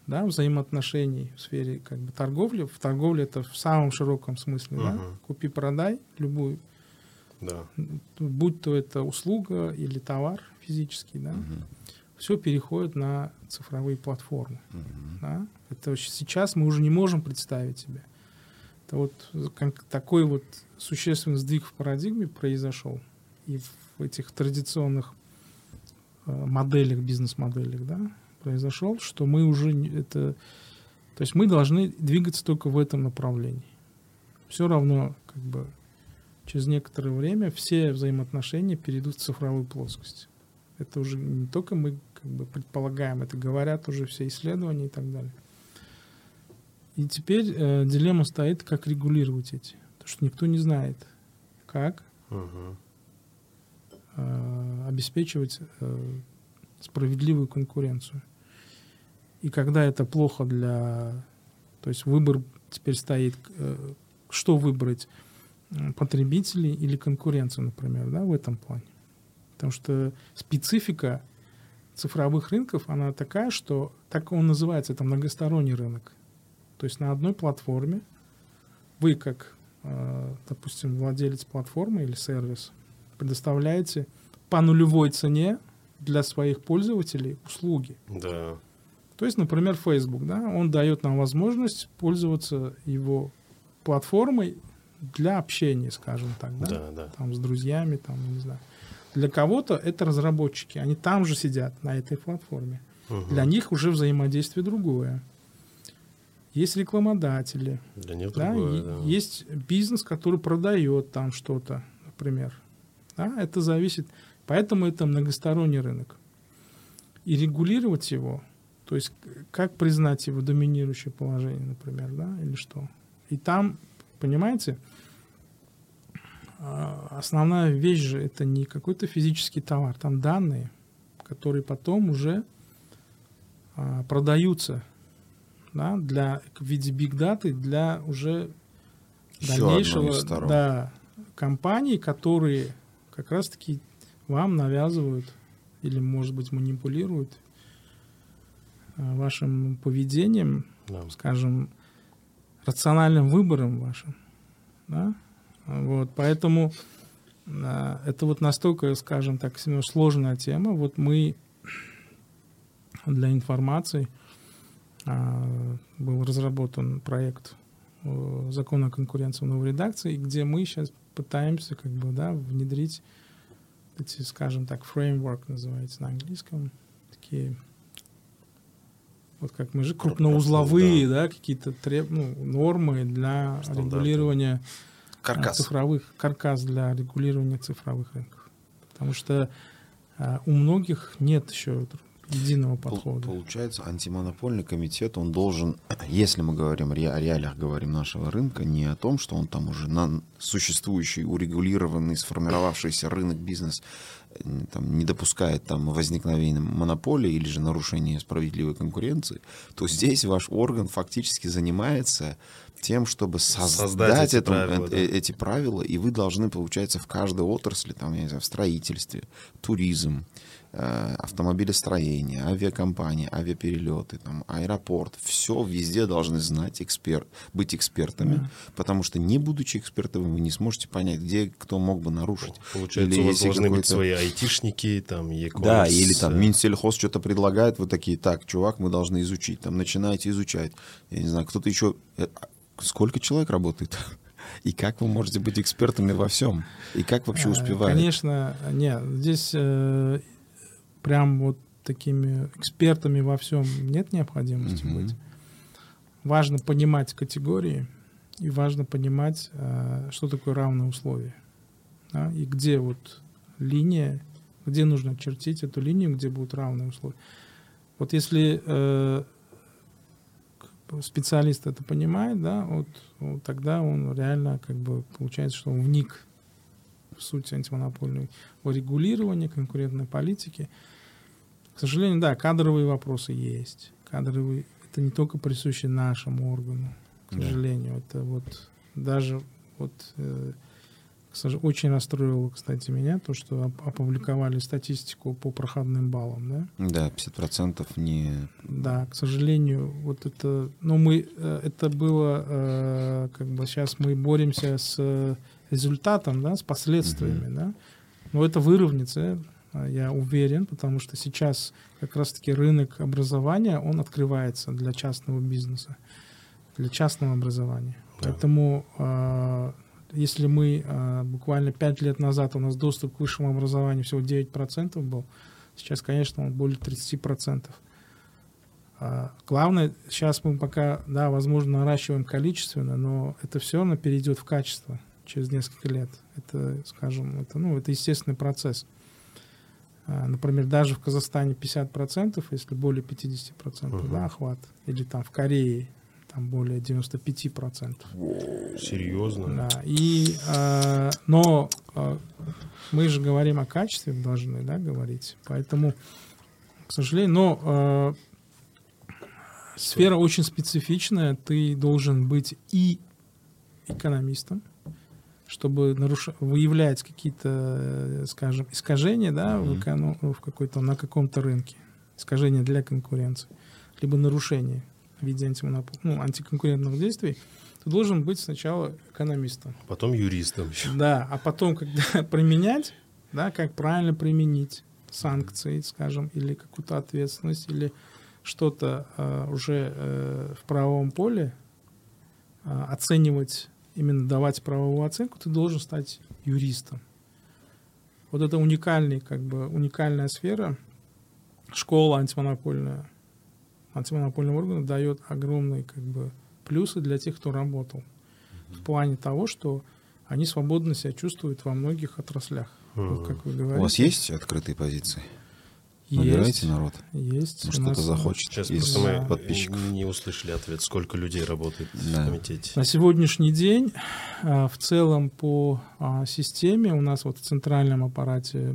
да, взаимоотношений в сфере как бы, торговли. В торговле это в самом широком смысле. Uh-huh. Да? Купи-продай любую. Да. Будь то это услуга или товар физический. Да? Uh-huh. Все переходит на цифровые платформы. Uh-huh. Да? Это сейчас мы уже не можем представить себе. Это вот как, такой вот существенный сдвиг в парадигме произошел. И в этих традиционных э, моделях, бизнес-моделях, да, произошел, что мы уже это... То есть мы должны двигаться только в этом направлении. Все равно, как бы, через некоторое время все взаимоотношения перейдут в цифровую плоскость. Это уже не только мы как бы предполагаем, это говорят уже все исследования и так далее. И теперь э, дилемма стоит, как регулировать эти. Потому что никто не знает, как угу. э, обеспечивать э, справедливую конкуренцию. И когда это плохо для... То есть выбор теперь стоит, э, что выбрать, потребителей или конкуренцию, например, да, в этом плане. Потому что специфика цифровых рынков, она такая, что так он называется, это многосторонний рынок. То есть на одной платформе вы, как, э, допустим, владелец платформы или сервис, предоставляете по нулевой цене для своих пользователей услуги. Да. То есть, например, Facebook, да, он дает нам возможность пользоваться его платформой для общения, скажем так, да, да, да. там с друзьями, там, не знаю. Для кого-то это разработчики, они там же сидят на этой платформе. Угу. Для них уже взаимодействие другое есть рекламодатели, да, нет да, другое, да. есть бизнес, который продает там что-то, например. Да, это зависит, поэтому это многосторонний рынок. И регулировать его, То есть как признать его доминирующее положение, например, да, или что? И там, понимаете, а, основная вещь же это не какой-то физический товар, там данные, которые потом уже а, продаются да, для, в виде биг даты для уже Еще дальнейшего да, компаний, которые как раз-таки вам навязывают или, может быть, манипулируют вашим поведением, да. скажем, рациональным выбором вашим. Да? Вот, поэтому а, это вот настолько, скажем так, сложная тема. Вот мы для информации а, был разработан проект закона о конкуренции в новой редакции, где мы сейчас пытаемся как бы, да, внедрить эти, скажем так, фреймворк называется на английском, такие вот как мы же крупноузловые, да, да какие-то треб, ну, нормы для Стандарты. регулирования каркас. цифровых каркас для регулирования цифровых рынков, потому что а, у многих нет еще единого подхода. Получается, антимонопольный комитет, он должен, <clears throat> если мы говорим о реалиях, говорим нашего рынка, не о том, что он там уже на существующий, урегулированный, сформировавшийся рынок, бизнес там, не допускает там возникновения монополии или же нарушения справедливой конкуренции, то здесь ваш орган фактически занимается тем, чтобы создать, создать эти, это, правила, э, да. эти правила, и вы должны, получается, в каждой отрасли, там, я не знаю, в строительстве, туризм, Э, автомобилестроение, авиакомпании, авиаперелеты, там, аэропорт, все везде должны знать, эксперт, быть экспертами, да. потому что не будучи экспертами, вы не сможете понять, где кто мог бы нарушить. Получается, или у вас должны быть свои айтишники, там, e-commerce. Да, или там Минсельхоз что-то предлагает, вы такие, так, чувак, мы должны изучить, там, начинаете изучать. Я не знаю, кто-то еще... Э, сколько человек работает? <laughs> И как вы можете быть экспертами во всем? И как вообще э, успеваете? Конечно, нет, здесь прям вот такими экспертами во всем нет необходимости mm-hmm. быть. Важно понимать категории и важно понимать, э, что такое равные условия. Да, и где вот линия, где нужно чертить эту линию, где будут равные условия. Вот если э, специалист это понимает, да, вот, вот тогда он реально как бы получается, что он вник в суть антимонопольного регулирования, конкурентной политики. К сожалению, да, кадровые вопросы есть. Кадровые это не только присущи нашему органу, к сожалению. Да. Это вот даже вот э, очень расстроило, кстати, меня то, что опубликовали статистику по проходным баллам, да? Да, 50% не... Да, к сожалению, вот это... Ну, мы... Э, это было... Э, как бы сейчас мы боремся с результатом, да, с последствиями, угу. да? Но это выровняется, я уверен, потому что сейчас как раз-таки рынок образования, он открывается для частного бизнеса, для частного образования. Да. Поэтому а, если мы а, буквально 5 лет назад у нас доступ к высшему образованию всего 9% был, сейчас, конечно, он более 30%. Главное, сейчас мы пока, да, возможно, наращиваем количественно, но это все равно перейдет в качество через несколько лет. Это, скажем, это, ну, это естественный процесс. А, например, даже в Казахстане 50%, если более 50% uh-huh. да, охват, или там в Корее там более 95%. Серьезно? Да. И, э, но э, мы же говорим о качестве, должны да, говорить. Поэтому, к сожалению, но э, сфера очень специфичная. Ты должен быть и экономистом, чтобы наруш... выявлять какие-то, скажем, искажения да, mm-hmm. в, эконом... в какой-то, на каком-то рынке, искажения для конкуренции, либо нарушения в виде антимонопол... ну, антиконкурентных действий, ты должен быть сначала экономистом. Потом юристом еще. Да, а потом, когда <laughs> применять, да, как правильно применить санкции, скажем, или какую-то ответственность, или что-то э, уже э, в правовом поле, э, оценивать именно давать правовую оценку, ты должен стать юристом. Вот это уникальный, как бы, уникальная сфера. Школа антимонопольная, антимонопольного органа дает огромные как бы, плюсы для тех, кто работал. Mm-hmm. В плане того, что они свободно себя чувствуют во многих отраслях. Mm-hmm. Вот, как вы говорите. У вас есть открытые позиции? Набирайте народ. Есть. Может, кто-то захочет Сейчас из мы подписчиков. не услышали ответ, сколько людей работает Да. в комитете. На сегодняшний день а, в целом по а, системе у нас вот в центральном аппарате,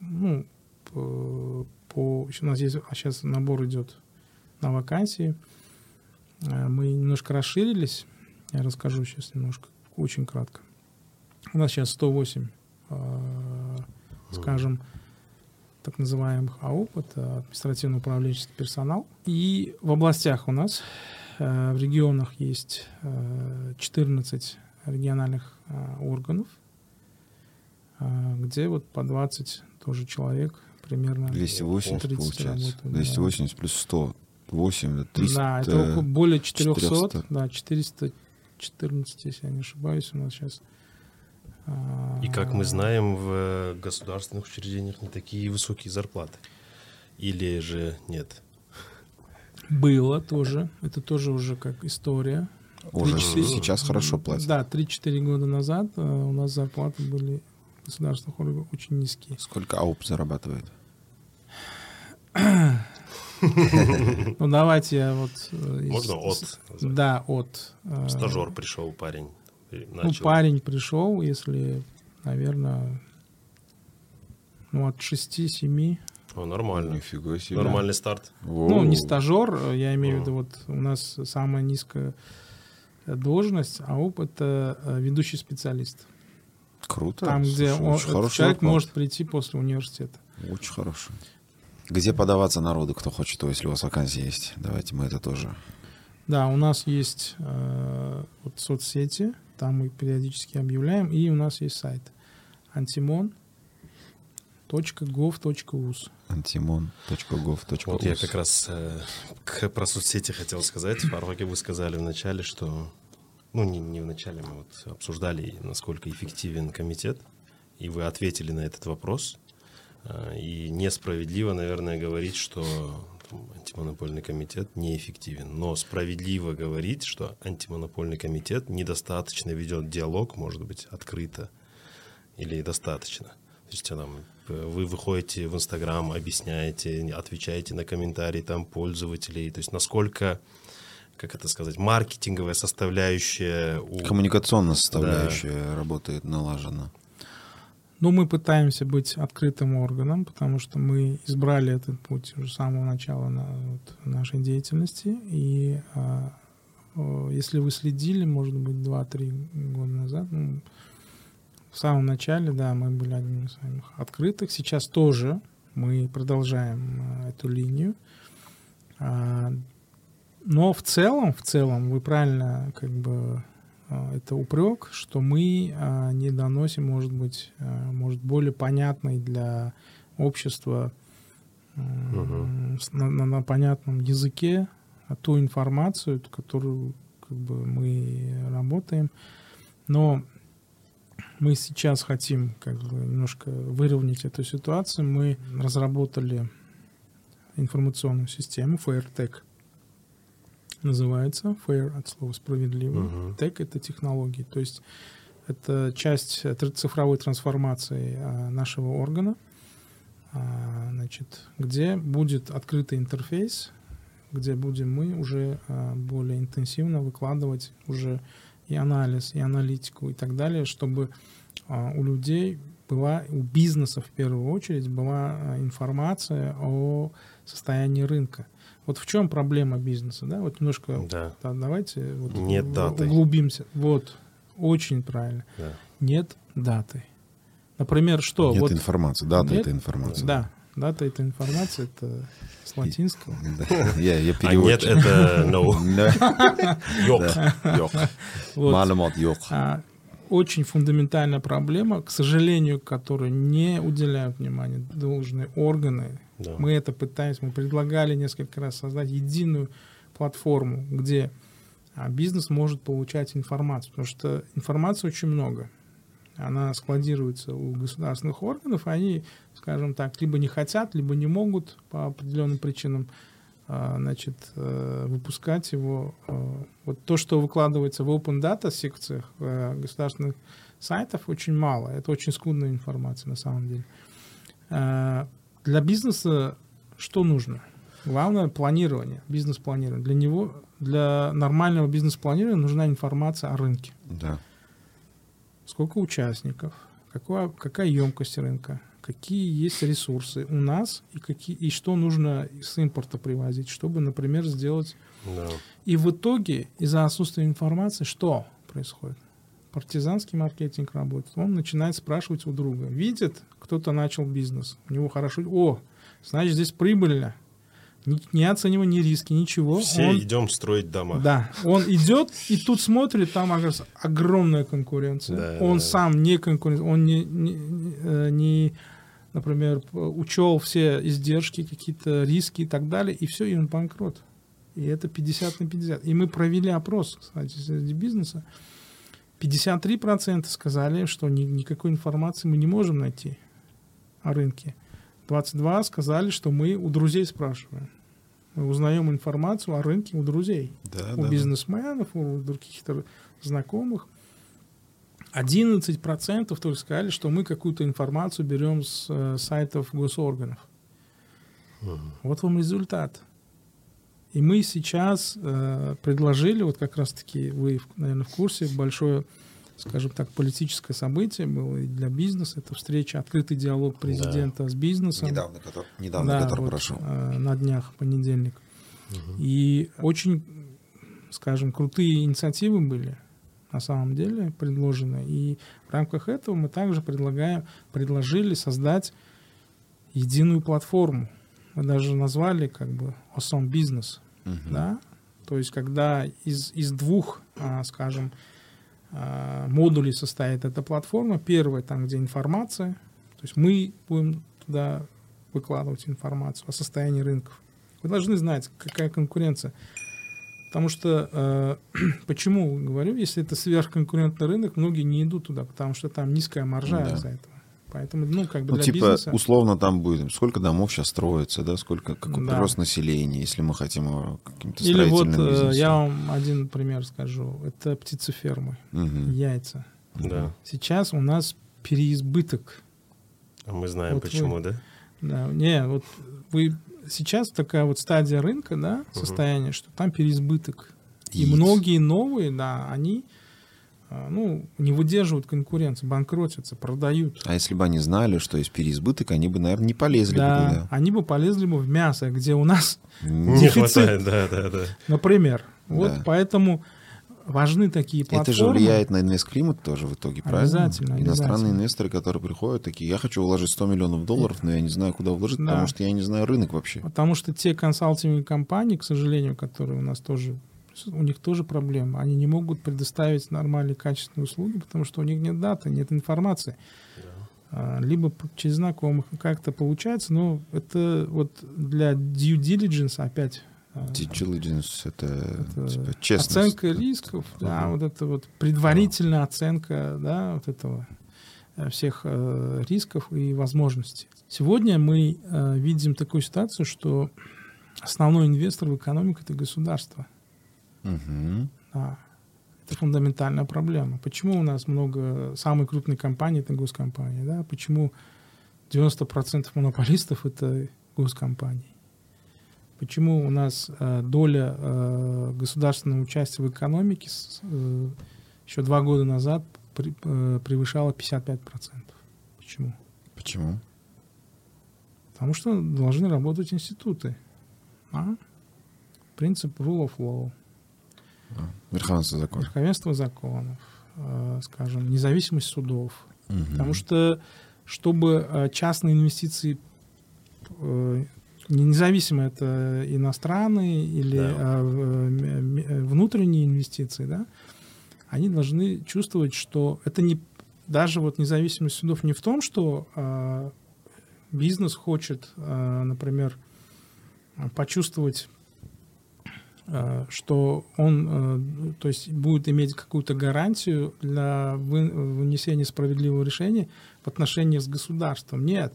ну, по, по- у нас есть, а сейчас набор идет на вакансии, А, мы немножко расширились, я расскажу сейчас немножко, очень кратко. У нас сейчас 108, а, скажем, так называемых АУП, это административно-управленческий персонал. И в областях у нас Э, В регионах есть э, 14 региональных э, органов, э, где вот по 20 тоже человек примерно. 280 30 получается. работают, да. 280 плюс 100. 8, это 300. Да, это около- более 400, 400. да, 414, если я не ошибаюсь, у нас сейчас. И как мы знаем, в государственных учреждениях не такие высокие зарплаты. Или же нет? Было тоже, это тоже уже как история. Уже Три-четыре- сейчас хорошо платят. Да, 3-4 года назад э, у нас зарплаты были в государственных органах очень низкие. Сколько АУП зарабатывает? Ну, давайте я вот... э, Можно от? Да, от. э, Стажер пришел, парень. Ну, Начал. парень пришел, если, наверное, ну, от 6-7. О, нормально. Нифига себе. Нормальный старт. Ну, не Воу. стажер, я имею в виду, вот у нас самая низкая должность, а опыт это э, ведущий специалист. Круто. Там, где Слушай, он- очень человек оклад. может прийти после университета. Очень хороший. Где подаваться народу, кто хочет, то если у вас вакансия есть? Давайте мы это тоже. Да, у нас есть э, вот соцсети, там мы периодически объявляем, и у нас есть сайт antimon.gov.uz. antimon.gov.uz Вот я как раз э, к- про соцсети хотел сказать. В Фарваке вы сказали в начале, что... Ну, не, не в начале, мы вот обсуждали, насколько эффективен комитет. И вы ответили на этот вопрос. Э, И несправедливо, наверное, говорить, что антимонопольный комитет неэффективен. Но справедливо говорить, что антимонопольный комитет недостаточно ведет диалог, может быть, открыто или достаточно. То есть там, вы выходите в Инстаграм, объясняете, отвечаете на комментарии там пользователей. То есть насколько, как это сказать, маркетинговая составляющая у... Коммуникационная составляющая работает налажена. Ну, мы пытаемся быть открытым органом, потому что мы избрали этот путь уже с самого начала на, вот, нашей деятельности. И а, если вы следили, может быть, 2-3 года назад, ну, в самом начале, да, мы были одним из самых открытых. Сейчас тоже мы продолжаем а, эту линию. А, но в целом, в целом, вы правильно как бы это упрек, что мы а, не доносим, может быть, а, может более понятной для общества с- на, на- на понятном языке а, ту информацию, которую как бы мы работаем. Но мы сейчас хотим как бы немножко выровнять эту ситуацию. Мы разработали информационную систему FairTech называется. Fair от слова справедливый. Мгм. Tech это технологии. То есть это часть цифровой трансформации а, нашего органа, а, значит, где будет открытый интерфейс, где будем мы уже а, более интенсивно выкладывать уже и анализ, и аналитику и так далее, чтобы у людей была, у бизнеса в первую очередь была информация о состоянии рынка. Вот в чем проблема бизнеса, да? Вот немножко Да, да, давайте вот Нет даты. углубимся. Вот, очень правильно. да. Нет даты. Например, что? Нет вот, информации. Дата Нет? это информация. Да, дата это информация, это с латинского. <laughs> Я, я А нет, это no. Йок. Йок. Вот. Маломот йок. Очень фундаментальная проблема, к сожалению, которой не уделяют внимания должные органы. Да. Мы это пытаемся, мы предлагали несколько раз создать единую платформу, где а, бизнес может получать информацию, потому что информации очень много. Она складируется у государственных органов, они, скажем так, либо не хотят, либо не могут по определенным причинам значит, э, выпускать его. э, Вот то, что выкладывается в open data секциях э, государственных сайтов, очень мало. Это очень скудная информация на самом деле. Э, для бизнеса что нужно? Главное планирование, бизнес-планирование. Для него, для нормального бизнес-планирования нужна информация о рынке. Да. Сколько участников, какая, какая емкость рынка, какие есть ресурсы у нас и, какие, и что нужно с импорта привозить, чтобы, например, сделать... Да. И в итоге из-за отсутствия информации что происходит? партизанский маркетинг работает. Он начинает спрашивать у друга. Видит, кто-то начал бизнес, у него хорошо... О, значит, здесь прибыльно. Не, не оценивая ни риски, ничего. Все он, идем строить дома. Да, он идет и тут смотрит, там огромная конкуренция. Да, он да, сам не конкурент, он не, не, э, не, например, учел все издержки, какие-то риски и так далее, и все, и он банкрот. И это 50 на 50. И мы провели опрос, кстати, среди бизнеса. 53% сказали, что ни, никакой информации мы не можем найти о рынке. 22 сказали, что мы у друзей спрашиваем. Мы узнаем информацию о рынке у друзей, Да, у да, бизнесменов, у каких-то знакомых. 11% только сказали, что мы какую-то информацию берем с э, сайтов госорганов. Вот вам результат. И мы сейчас э, предложили, вот как раз-таки вы, наверное, в курсе, большое, скажем так, политическое событие было и для бизнеса. Это встреча, открытый диалог президента с бизнесом. Недавно, который, недавно, Да, который вот, прошел. э, на днях, понедельник. И очень, скажем, крутые инициативы были на самом деле предложены. И в рамках этого мы также предлагаем, предложили создать единую платформу. Мы даже назвали как бы Awesome Business. Мгм. Да? То есть, когда из, из двух, а, скажем, а, модулей состоит эта платформа, первая там, где информация, то есть мы будем туда выкладывать информацию о состоянии рынков. Вы должны знать, какая конкуренция. Потому что, э, <clears throat> почему говорю, если это сверхконкурентный рынок, многие не идут туда, потому что там низкая маржа Да. из-за этого. Поэтому, ну, как бы Ну, для типа, бизнеса... условно там будет, сколько домов сейчас строится, да, сколько, какой Да. прирост населения, если мы хотим его каким-то Или вот э, бизнесом. я вам один пример скажу. Это птицефермы, Мгм. яйца. Да. Сейчас у нас переизбыток. А мы знаем Вот почему, вы- да? Да, не, вот вы сейчас такая вот стадия рынка, да, состояние, что там переизбыток. И Яиц. многие новые, да, они а, ну, не выдерживают конкуренции, банкротятся, продают. А если бы они знали, что есть переизбыток, они бы, наверное, не полезли да, бы туда. они бы полезли бы в мясо, где у нас, Не Дефицит. хватает, да, да, да. например. Вот Да. поэтому важны такие платформы. Это же влияет на инвестклимат тоже в итоге, правильно? Обязательно, Иностранные обязательно. инвесторы, которые приходят, такие, я хочу вложить 100 миллионов долларов, но я не знаю, куда вложить, Да. потому что я не знаю рынок вообще. Потому что те консалтинговые компании, к сожалению, которые у нас тоже, у них тоже проблема. Они не могут предоставить нормальные качественные услуги, потому что у них нет даты, нет информации. А, Либо через знакомых как-то получается, но это вот для due diligence опять Due diligence — это, это типа честность. оценка рисков, да, вот это вот предварительная оценка, да, вот этого э, всех э, рисков и возможностей. Сегодня мы э, видим такую ситуацию, что основной инвестор в экономику это государство. Мгм. Да. Это фундаментальная проблема. Почему у нас много самые крупные компании это госкомпании, да? Почему 90% монополистов это госкомпании? Почему у нас э, доля э, государственного участия в экономике э, еще два года назад превышала 55%? Почему? Почему? Потому что должны работать институты. А? Принцип rule of law. Верховенство закона. верховенство законов, скажем, независимость судов. Мгм. Потому что, чтобы частные инвестиции, независимо это иностранные или Да. э, в- м- м- внутренние инвестиции, да, они должны чувствовать, что это не даже вот независимость судов не в том, что э, бизнес хочет, э, например, почувствовать э, что он, э, то есть будет иметь какую-то гарантию для вы- вынесения справедливого решения в отношениях с государством. Нет,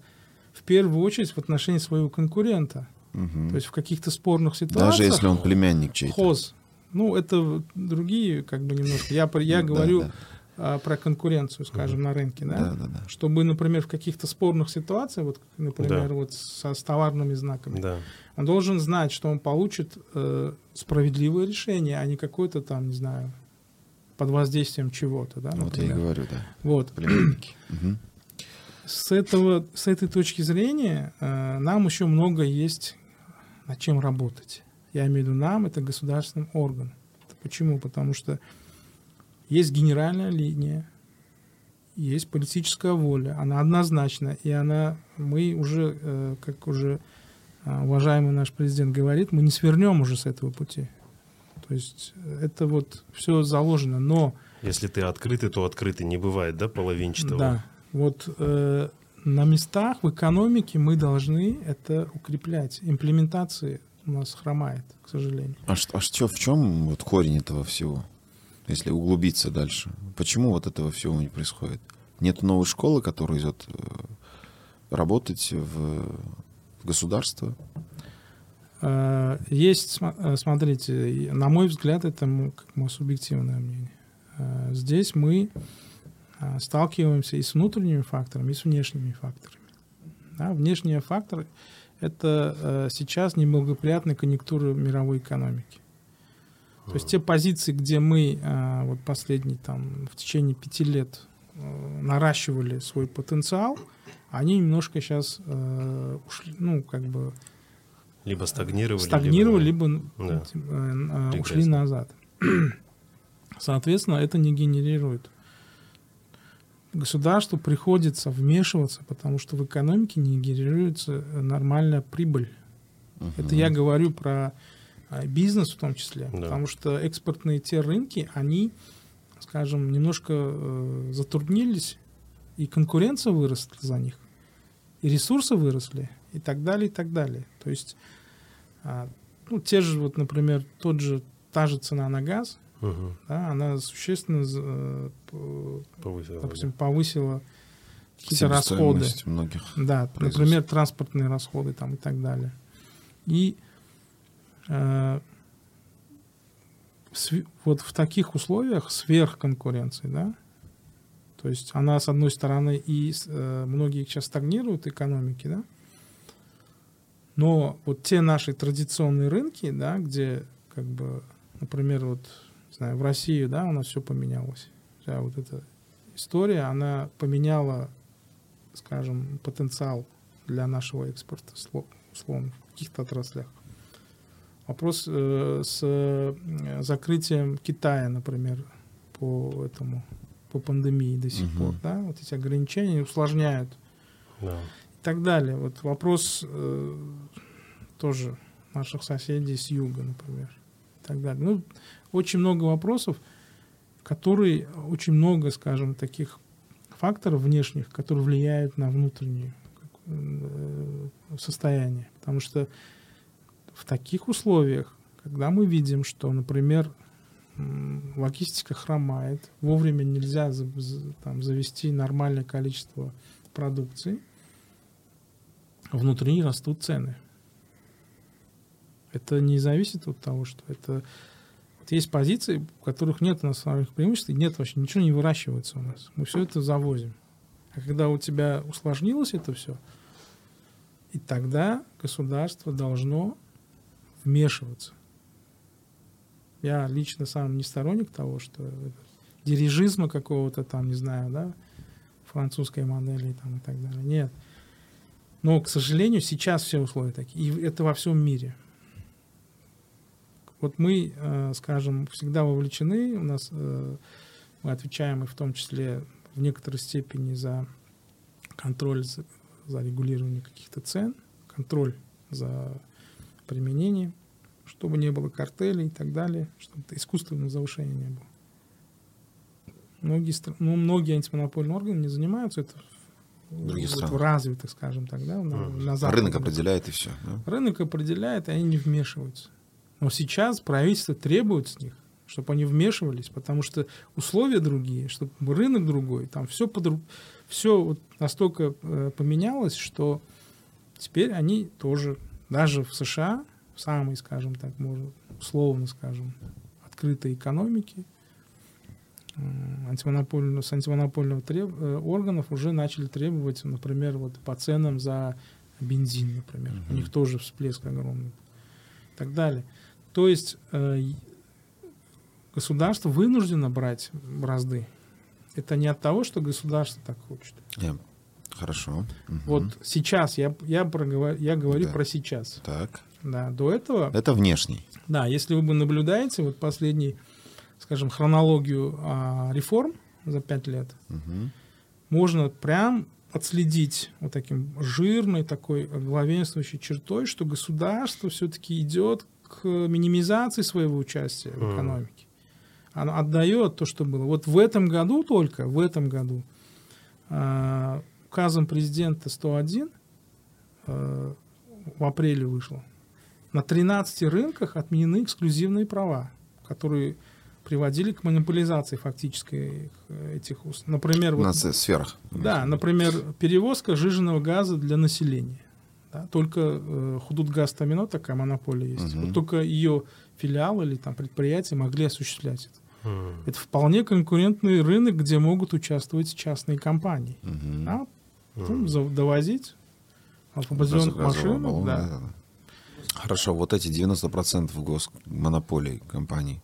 в первую очередь в отношении своего конкурента. Мгм. То есть в каких-то спорных ситуациях. Даже если он племянник чей-то. хоз. Ну, это другие, как бы немножко. Я, я Да, говорю да. а, про конкуренцию, скажем, на рынке, да? Да, да, да. Чтобы, например, в каких-то спорных ситуациях, вот, например, Да. вот со, с товарными знаками, Да. он должен знать, что он получит э, справедливое решение, а не какое-то там, не знаю, под воздействием чего-то, да, Вот я и говорю, да. Вот. Племянники. Мгм. С, этого, с этой точки зрения э, нам еще много есть над чем работать. Я имею в виду нам, это государственным орган. Почему? Потому что есть генеральная линия, есть политическая воля, она однозначна, и она, мы уже, э, как уже э, уважаемый наш президент говорит, мы не свернем уже с этого пути. То есть э, это вот все заложено, но Если ты открытый, то открытый. Не бывает, да, половинчатого? да, вот э, на местах в экономике мы должны это укреплять. Имплементации у нас хромает, к сожалению. А, а что, в чем вот корень этого всего? Если углубиться дальше. Почему вот этого всего не происходит? Нет новой школы, которая идет э, работать в, в государство? Э, Есть, э, смотрите, на мой взгляд, это мое субъективное мнение. Здесь мы сталкиваемся и с внутренними факторами, и с внешними факторами. Да, внешние факторы – это э, сейчас неблагоприятная конъюнктура мировой экономики. То есть те позиции, где мы э, вот последние там в течение пяти лет э, наращивали свой потенциал, они немножко сейчас ушли, ну как бы Либо стагнировали, стагнировали, либо... либо, Да. э, э, ушли назад. <clears throat> Соответственно, это не генерирует. Государству приходится вмешиваться, потому что в экономике не генерируется э, нормальная прибыль. Это я говорю про а, бизнес в том числе, Да. потому что экспортные те рынки, они, скажем, немножко э, затруднились, и конкуренция выросла за них, и ресурсы выросли, и так далее, и так далее. То есть, а, ну, те же, вот, например, тот же, та же цена на газ, Мгм. да, она существенно, э, п- Повысило, допустим, да. повысила какие-то расходы. Многих. Да, например, транспортные расходы там и так далее. И э, вот в таких условиях сверхконкуренции, да, то есть она, с одной стороны, и э, многие сейчас стагнируют экономики, да, но вот те наши традиционные рынки, да, где, как бы, например, вот, знаю, в России, да, у нас все поменялось. Вся вот эта история, она поменяла скажем, потенциал для нашего экспорта, сло- условно, в каких-то отраслях. Вопрос э, с э, закрытием Китая, например, по этому, по пандемии до сих Мгм. пор, да, вот эти ограничения усложняют Да. и так далее. Вот вопрос э, тоже наших соседей с юга, например, и так далее. Ну, очень много вопросов, которые очень много, скажем, таких факторов внешних, которые влияют на внутреннее э, состояние. Потому что в таких условиях, когда мы видим, что, например, логистика хромает, вовремя нельзя там, завести нормальное количество продукции, внутри растут цены. Это не зависит от того, что это... Есть позиции, у которых нет национальных преимуществ, и нет вообще, ничего не выращивается у нас. Мы все это завозим. А когда у тебя усложнилось это все, и тогда государство должно вмешиваться. Я лично сам не сторонник того, что дирижизма какого-то там, не знаю, да, французской модели там, и так далее. Нет. Но, к сожалению, сейчас все условия такие. И это во всем мире. Вот мы, э, скажем, всегда вовлечены, у нас э, мы отвечаем и в том числе в некоторой степени за контроль, за, за регулирование каких-то цен, контроль за применением, чтобы не было картелей и так далее, чтобы искусственного завышения не было. Многие, ну, многие антимонопольные органы не занимаются это в, Другие вот в развитых, скажем так, да, на, Мгм. на рынок определяет и все. Да? Рынок определяет, и они не вмешиваются. Но сейчас правительство требует с них, чтобы они вмешивались, потому что условия другие, чтобы рынок другой, там все, подру... все вот настолько э, поменялось, что теперь они тоже, даже в США, в самой, скажем так, можно, условно скажем, открытой экономике, антимонопольного, с антимонопольного треб- э, органов уже начали требовать, например, вот по ценам за бензин, например. У них тоже всплеск огромный. И так далее. То есть э, государство вынуждено брать бразды. Это не от того, что государство так хочет. Я- Хорошо. Мгм. Вот сейчас я, я, проговор- я говорю Да. про сейчас. Так. Да, до этого, Это внешний. да, если вы бы наблюдаете вот последний, скажем, хронологию а, реформ за пять лет, Мгм. можно прям отследить вот таким жирной такой главенствующей чертой, что государство все-таки идет к минимизации своего участия в экономике. Оно отдает то, что было. Вот в этом году только, в этом году, а, указом президента 101 а, в апреле вышло. На 13 рынках отменены эксклюзивные права, которые приводили к монополизации фактической э, этих ус- Например, вот На сферах. да, например, перевозка жиженного газа для населения. Да, только э, Худутгаз Тамино такая монополия есть. Мгм. Вот только ее филиал или там предприятия могли осуществлять это. М. Это вполне конкурентный рынок, где могут участвовать частные компании. Мгм. Да, потом за- довозить определенных баллона, да. да, да. Хорошо, вот эти 90% госмонополий компаний.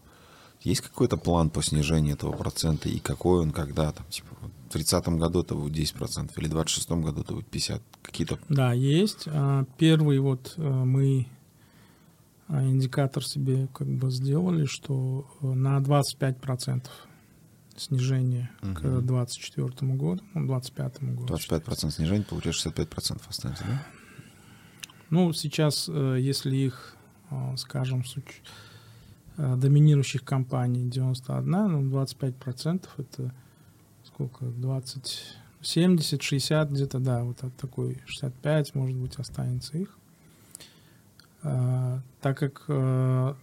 Есть какой-то план по снижению этого процента и какой он, когда там, типа, вот в 30 году это будет 10% или в 26 году это будет 50, какие-то Да, есть. А, Первый вот э, мы а, индикатор себе как бы сделали, что э, на 25% снижение к Мгм. 2024 году, ну, 2025 году. 25% снижения, получаешь 65% останется, да? Ну, сейчас, э, если их, скажем, доминирующих компаний 91, ну, 25% это сколько? 20, 70, 60 где-то, да, вот от такой 65, может быть, останется их. А, Так как э,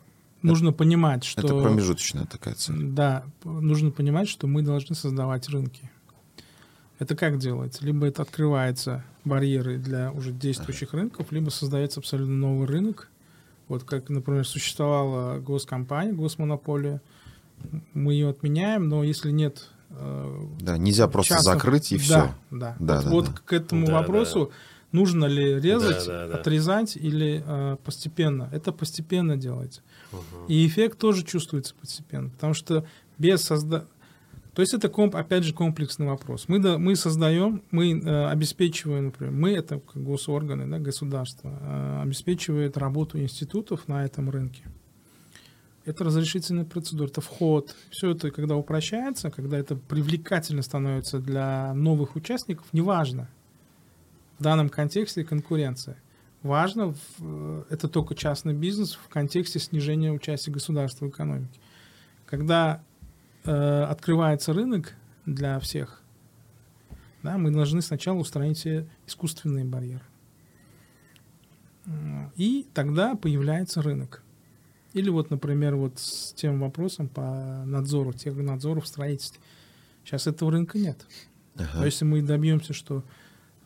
нужно понимать, что... Это промежуточная такая цель. Да, нужно понимать, что мы должны создавать рынки. Это как делается? Либо это открываются барьеры для уже действующих рынков, либо создается абсолютно новый рынок. Вот как, например, существовала госкомпания, госмонополия, мы ее отменяем, но если нет Да, нельзя просто частных- закрыть и да, все. Да, Да, вот, да, вот да. к этому Да, вопросу нужно ли резать, Да, да, да. отрезать или э, постепенно. Это постепенно делается. Мгм. И эффект тоже чувствуется постепенно, потому что без созда... То есть это, комп, опять же, комплексный вопрос. Мы, да, мы создаем, мы э, обеспечиваем, например, мы, это как госорганы, да, государство, э, обеспечивает работу институтов на этом рынке. Это разрешительная процедура, это вход. Все это, когда упрощается, когда это привлекательно становится для новых участников, неважно. В данном контексте конкуренция. Важно, э, это только частный бизнес в контексте снижения участия государства в экономике. Когда э, открывается рынок для всех, да, мы должны сначала устранить все искусственные барьеры. И тогда появляется рынок. Или вот, например, вот с тем вопросом по надзору, технадзору в строительстве. Сейчас этого рынка нет. Ага. Но если мы добьемся, что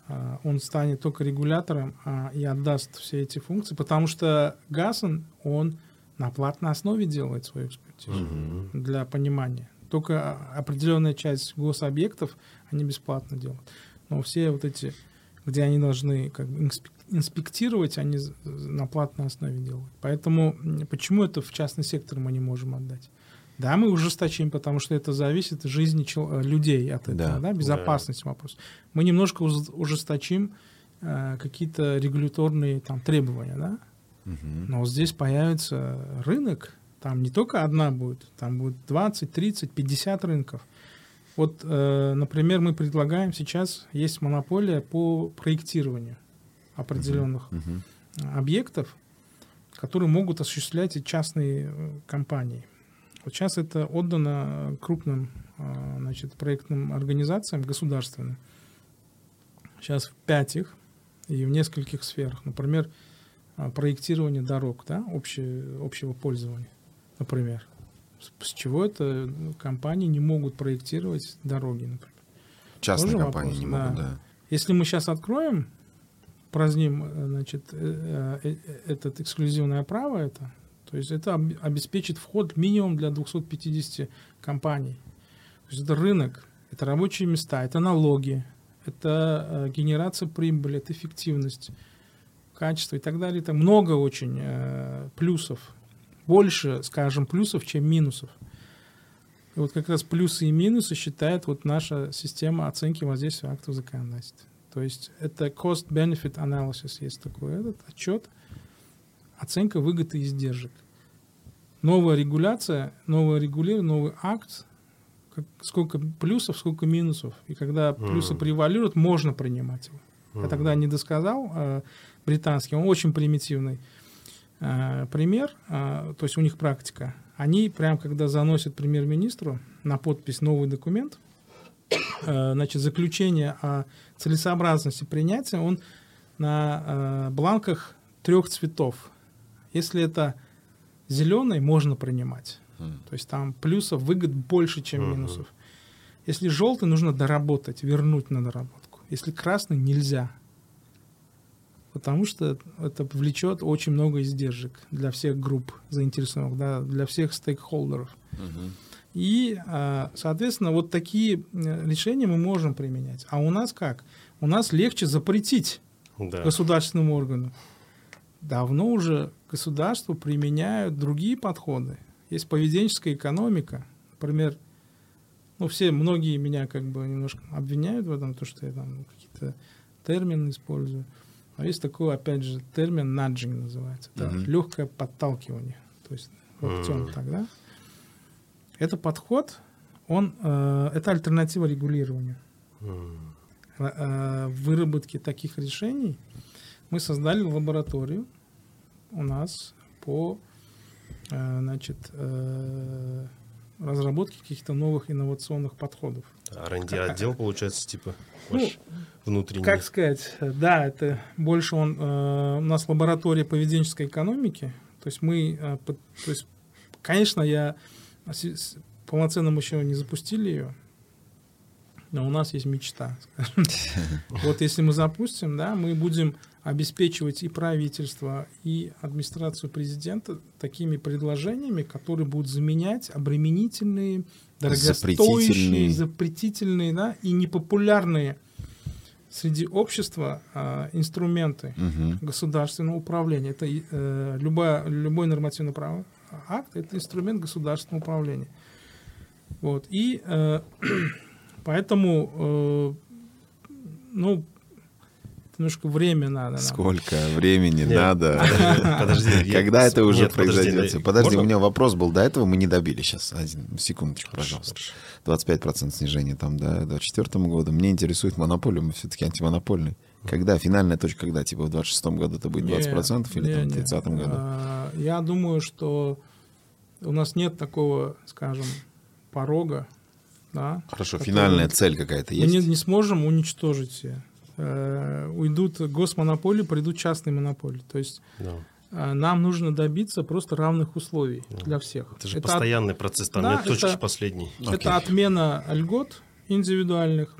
а, он станет только регулятором а, и отдаст все эти функции, потому что Гасан, он на платной основе делает свою экспертизу Мгм. для понимания. Только определенная часть гособъектов они бесплатно делают. Но все вот эти, где они должны как бы инспектировать, они з- на платной основе делают. Поэтому почему это в частный сектор мы не можем отдать? Да, мы ужесточим, потому что это зависит от жизни э, людей от этого, Да. да, безопасность вопрос. Мы немножко ужесточим э, какие-то регуляторные там требования, да, Мгм. но здесь появится рынок, там не только одна будет, там будет 20, 30, 50 рынков. Вот, э, например, мы предлагаем сейчас, есть монополия по проектированию определенных Мгм. объектов, которые могут осуществлять и частные э, компании. Вот сейчас это отдано крупным э, значит, проектным организациям государственным. Сейчас в пять их и в нескольких сферах. Например, проектирование дорог, да, общее, общего пользования, например. С, чего это компании не могут проектировать дороги, например. Частные Тоже компании вопрос, не да. могут, да. Если мы сейчас откроем, праздним, э, значит, э, э, этот эксклюзивное право, это, то есть это об- обеспечит вход минимум для 250 компаний. То есть это рынок, это рабочие места, это налоги, это генерация прибыли, это эффективность, качество и так далее. Это много очень плюсов. Больше, скажем, плюсов, чем минусов. И вот как раз плюсы и минусы считает вот наша система оценки воздействия актов законодательства. То есть это cost-benefit analysis есть такой этот отчет, оценка выгод и издержек. Новая регуляция, новое регулирование, новый акт, как, сколько плюсов, сколько минусов. И когда плюсы mm. превалируют, можно принимать его. Mm. Я тогда не досказал, э, британский, он очень примитивный э, пример, э, то есть у них практика. Они прям, когда заносят премьер-министру на подпись новый документ, значит, заключение о целесообразности принятия, он на э, бланках трех цветов. Если это зеленый, можно принимать. То есть там плюсов, выгод больше, чем минусов. Если желтый, нужно доработать, вернуть на доработку. Если красный, нельзя. Потому что это влечет очень много издержек для всех групп заинтересованных, да, для всех стейкхолдеров. Угу. И, а, соответственно, вот такие решения мы можем применять. А у нас как? У нас легче запретить да. государственному органу. Давно уже государство применяют другие подходы. Есть поведенческая экономика. Например, ну, все, многие меня как бы немножко обвиняют в этом, то, что я там какие-то термины использую. Но есть такой, опять же, термин наджинг называется. Это mm-hmm. легкое подталкивание. То есть локтем mm-hmm. тогда. Это подход, он, э, это альтернатива регулированию. Э, выработки таких решений мы создали лабораторию у нас по Э, значит, э, разработки каких-то новых инновационных подходов. R&D отдел, получается, типа ну, ну, внутренний? Как сказать, да, это больше он, э, у нас лаборатория поведенческой экономики, то есть мы, то есть, конечно, я полноценно мы еще не запустили ее, но у нас есть мечта. <laughs> <laughs> Вот если мы запустим, да, мы будем обеспечивать и правительство, и администрацию президента такими предложениями, которые будут заменять обременительные, дорогостоящие, запретительные, запретительные да, и непопулярные среди общества э, инструменты угу. государственного управления. Это э, любая, любой нормативный право, акт – это инструмент государственного управления. Вот. И э, <clears throat> поэтому, э, ну, немножко время надо. Нам. Сколько времени Нет, надо? <laughs> Подожди, когда это уже произойдет? Подожди, у меня вопрос был. До этого мы не добили. Сейчас, один, секундочку, пожалуйста. 25% снижения там до 2024 года. Мне интересует монополия, мы все-таки антимонопольный. Когда финальная точка, когда? Типа в 26 году это будет 20% нет, или там, в 30 году? А, я думаю, что у нас нет такого, скажем, порога. Да, Хорошо, финальная цель какая-то есть? Мы не, не сможем уничтожить все э, уйдут госмонополии, придут частные монополии. То есть да. э, нам нужно добиться просто равных условий да. для всех. Это же это постоянный от... процесс, там да, нет точки это, последней. Это отмена льгот индивидуальных,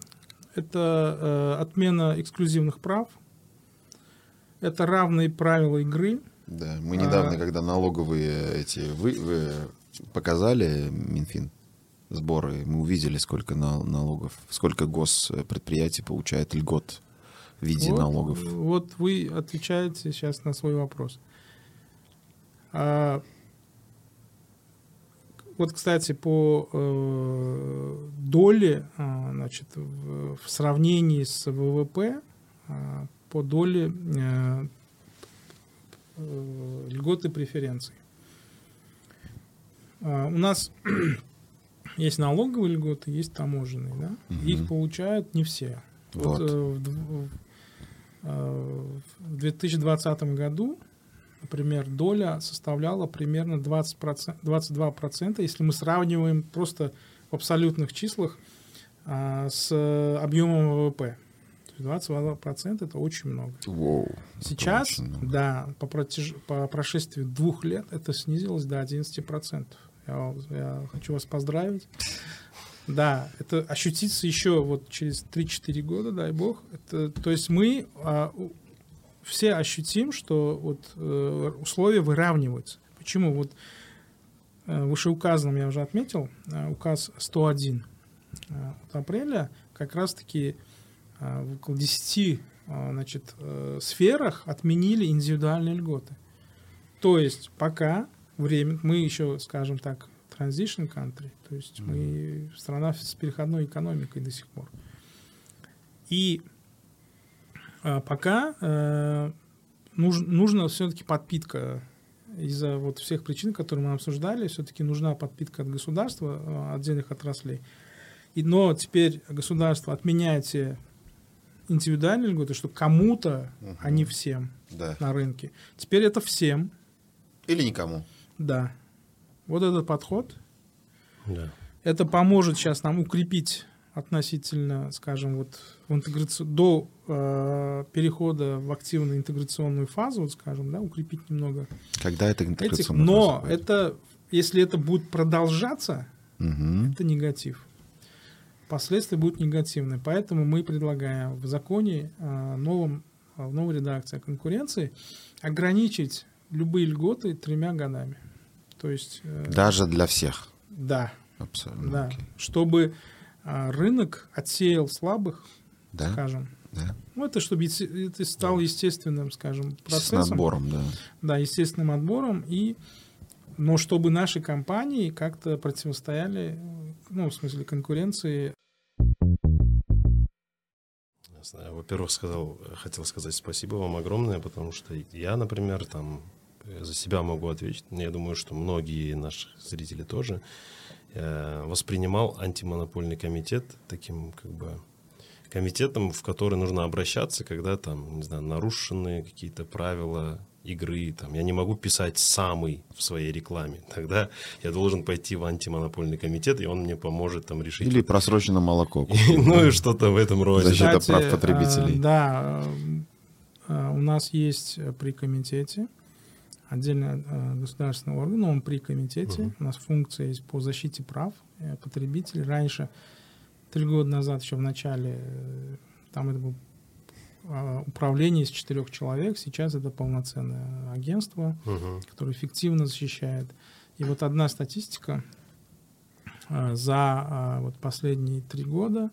это э, отмена эксклюзивных прав, это равные правила игры. Да, мы недавно, а, когда налоговые эти вы, вы показали Минфин сборы, мы увидели, сколько налогов, сколько госпредприятий получает льгот в виде вот, налогов. Вот вы отвечаете сейчас на свой вопрос. А, вот, кстати, по э, доле, э, значит, в, в сравнении с ВВП, э, по доле э, э, льготы преференций. Э, у нас <clears throat> есть налоговые льготы, есть таможенные, да? Угу. Их получают не все. Вот. Вот, э, в, в 2020 году, например, доля составляла примерно 20%, 22%, если мы сравниваем просто в абсолютных числах а, с объемом ВВП. 22% это очень много. Wow, Сейчас, много. да, по, протяж... по прошествии двух лет это снизилось до 11%. Я, я хочу вас поздравить. Да, это ощутится еще вот через 3-4 года, дай бог. Это, то есть мы а, все ощутим, что вот э, условия выравниваются. Почему? Вот э, вышеуказанным я уже отметил, э, указ 101. э, от апреля как раз-таки э, в около 10 э, значит, э, сферах отменили индивидуальные льготы. То есть пока время, мы еще, скажем так, transition country, то есть мы страна с переходной экономикой до сих пор. И э, пока э, нуж, нужно все-таки подпитка из-за вот всех причин, которые мы обсуждали, все-таки нужна подпитка от государства, э, отдельных отраслей. И, но теперь государство отменяет все индивидуальные льготы, что кому-то, Мгм. а не всем Да. на рынке. Теперь это всем, Или никому. да. Вот этот подход, Да. это поможет сейчас нам укрепить относительно, скажем, вот в интеграцию, до перехода в активную интеграционную фазу, вот скажем, да, укрепить немного Когда это этих. интеграционный Но будет? это, если это будет продолжаться, Мгм. это негатив. Последствия будут негативные. Поэтому мы предлагаем в законе э, новом, э, в новой редакции о конкуренции ограничить любые льготы тремя годами. То есть, э, Даже для всех. да, Абсолютно. да, окей. чтобы рынок отсеял слабых, Да? скажем. Да. Ну, это чтобы это стало естественным, скажем, С процессом. набором, да. Да, естественным отбором. И, но чтобы наши компании как-то противостояли, ну, в смысле конкуренции. Знаю, Во-первых, сказал, хотел сказать спасибо вам огромное, потому что я, например, там э, за себя могу ответить. но Я думаю, что многие наши зрители тоже воспринимал антимонопольный комитет таким как бы комитетом, в который нужно обращаться, когда там, не знаю, нарушены какие-то правила игры. Там, я не могу писать самый в своей рекламе. Тогда я должен пойти в антимонопольный комитет, и он мне поможет там решить. Или просрочено молоко. <laughs> Ну и что-то в этом роде. Защита Кстати, прав потребителей. а, да, а, у нас есть э, при комитете отдельно государственный орган, он при комитете. У нас функция есть по защите прав э, потребителей. Раньше, три года назад, еще в начале, э, там это было а, управление из четырех человек. Сейчас это полноценное агентство, Мгм. который эффективно защищает. И вот одна статистика а, за а, вот последние три года,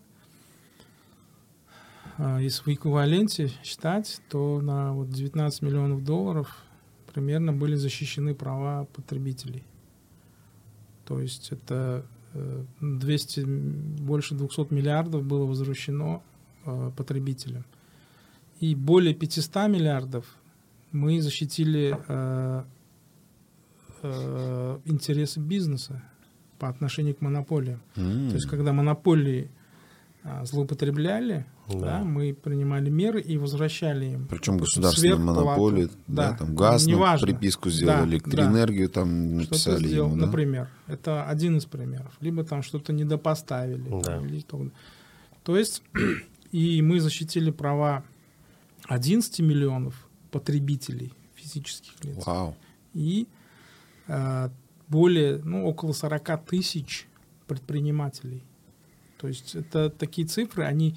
а, если в эквиваленте считать, то на вот 19 миллионов долларов примерно были защищены права потребителей. То есть это э, 200, м, больше 200 миллиардов было возвращено э, потребителям. И более 500 миллиардов мы защитили э, э, интересы бизнеса по отношению к монополиям. М. То есть, когда монополии а, злоупотребляли, Да. да, мы принимали меры и возвращали им. Причем государственные монополии, да, Да, там газ, неважно. приписку сделали, Да, электроэнергию там Что-то написали сделал, ему, да? например. Это один из примеров. Либо там что-то недопоставили. там, Да. или то. То есть, <clears throat> и мы защитили права 11 миллионов потребителей физических лиц. Вау. и э, более, ну, около 40 тысяч предпринимателей. То есть это такие цифры, они,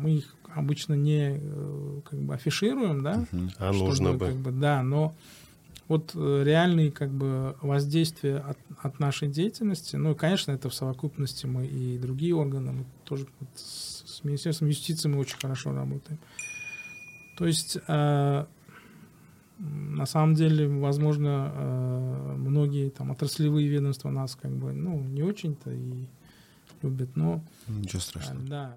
мы их обычно не э, как бы афишируем, да, Мгм. А чтобы, нужно бы. как бы, да, но вот э, реальные как бы воздействия от, от нашей деятельности, ну, конечно, это в совокупности мы и другие органы, мы тоже вот с, Министерством юстиции мы очень хорошо работаем. То есть э, на самом деле, возможно, э, многие там отраслевые ведомства нас как бы, ну, не очень-то и любят, но Ничего э, страшного. да.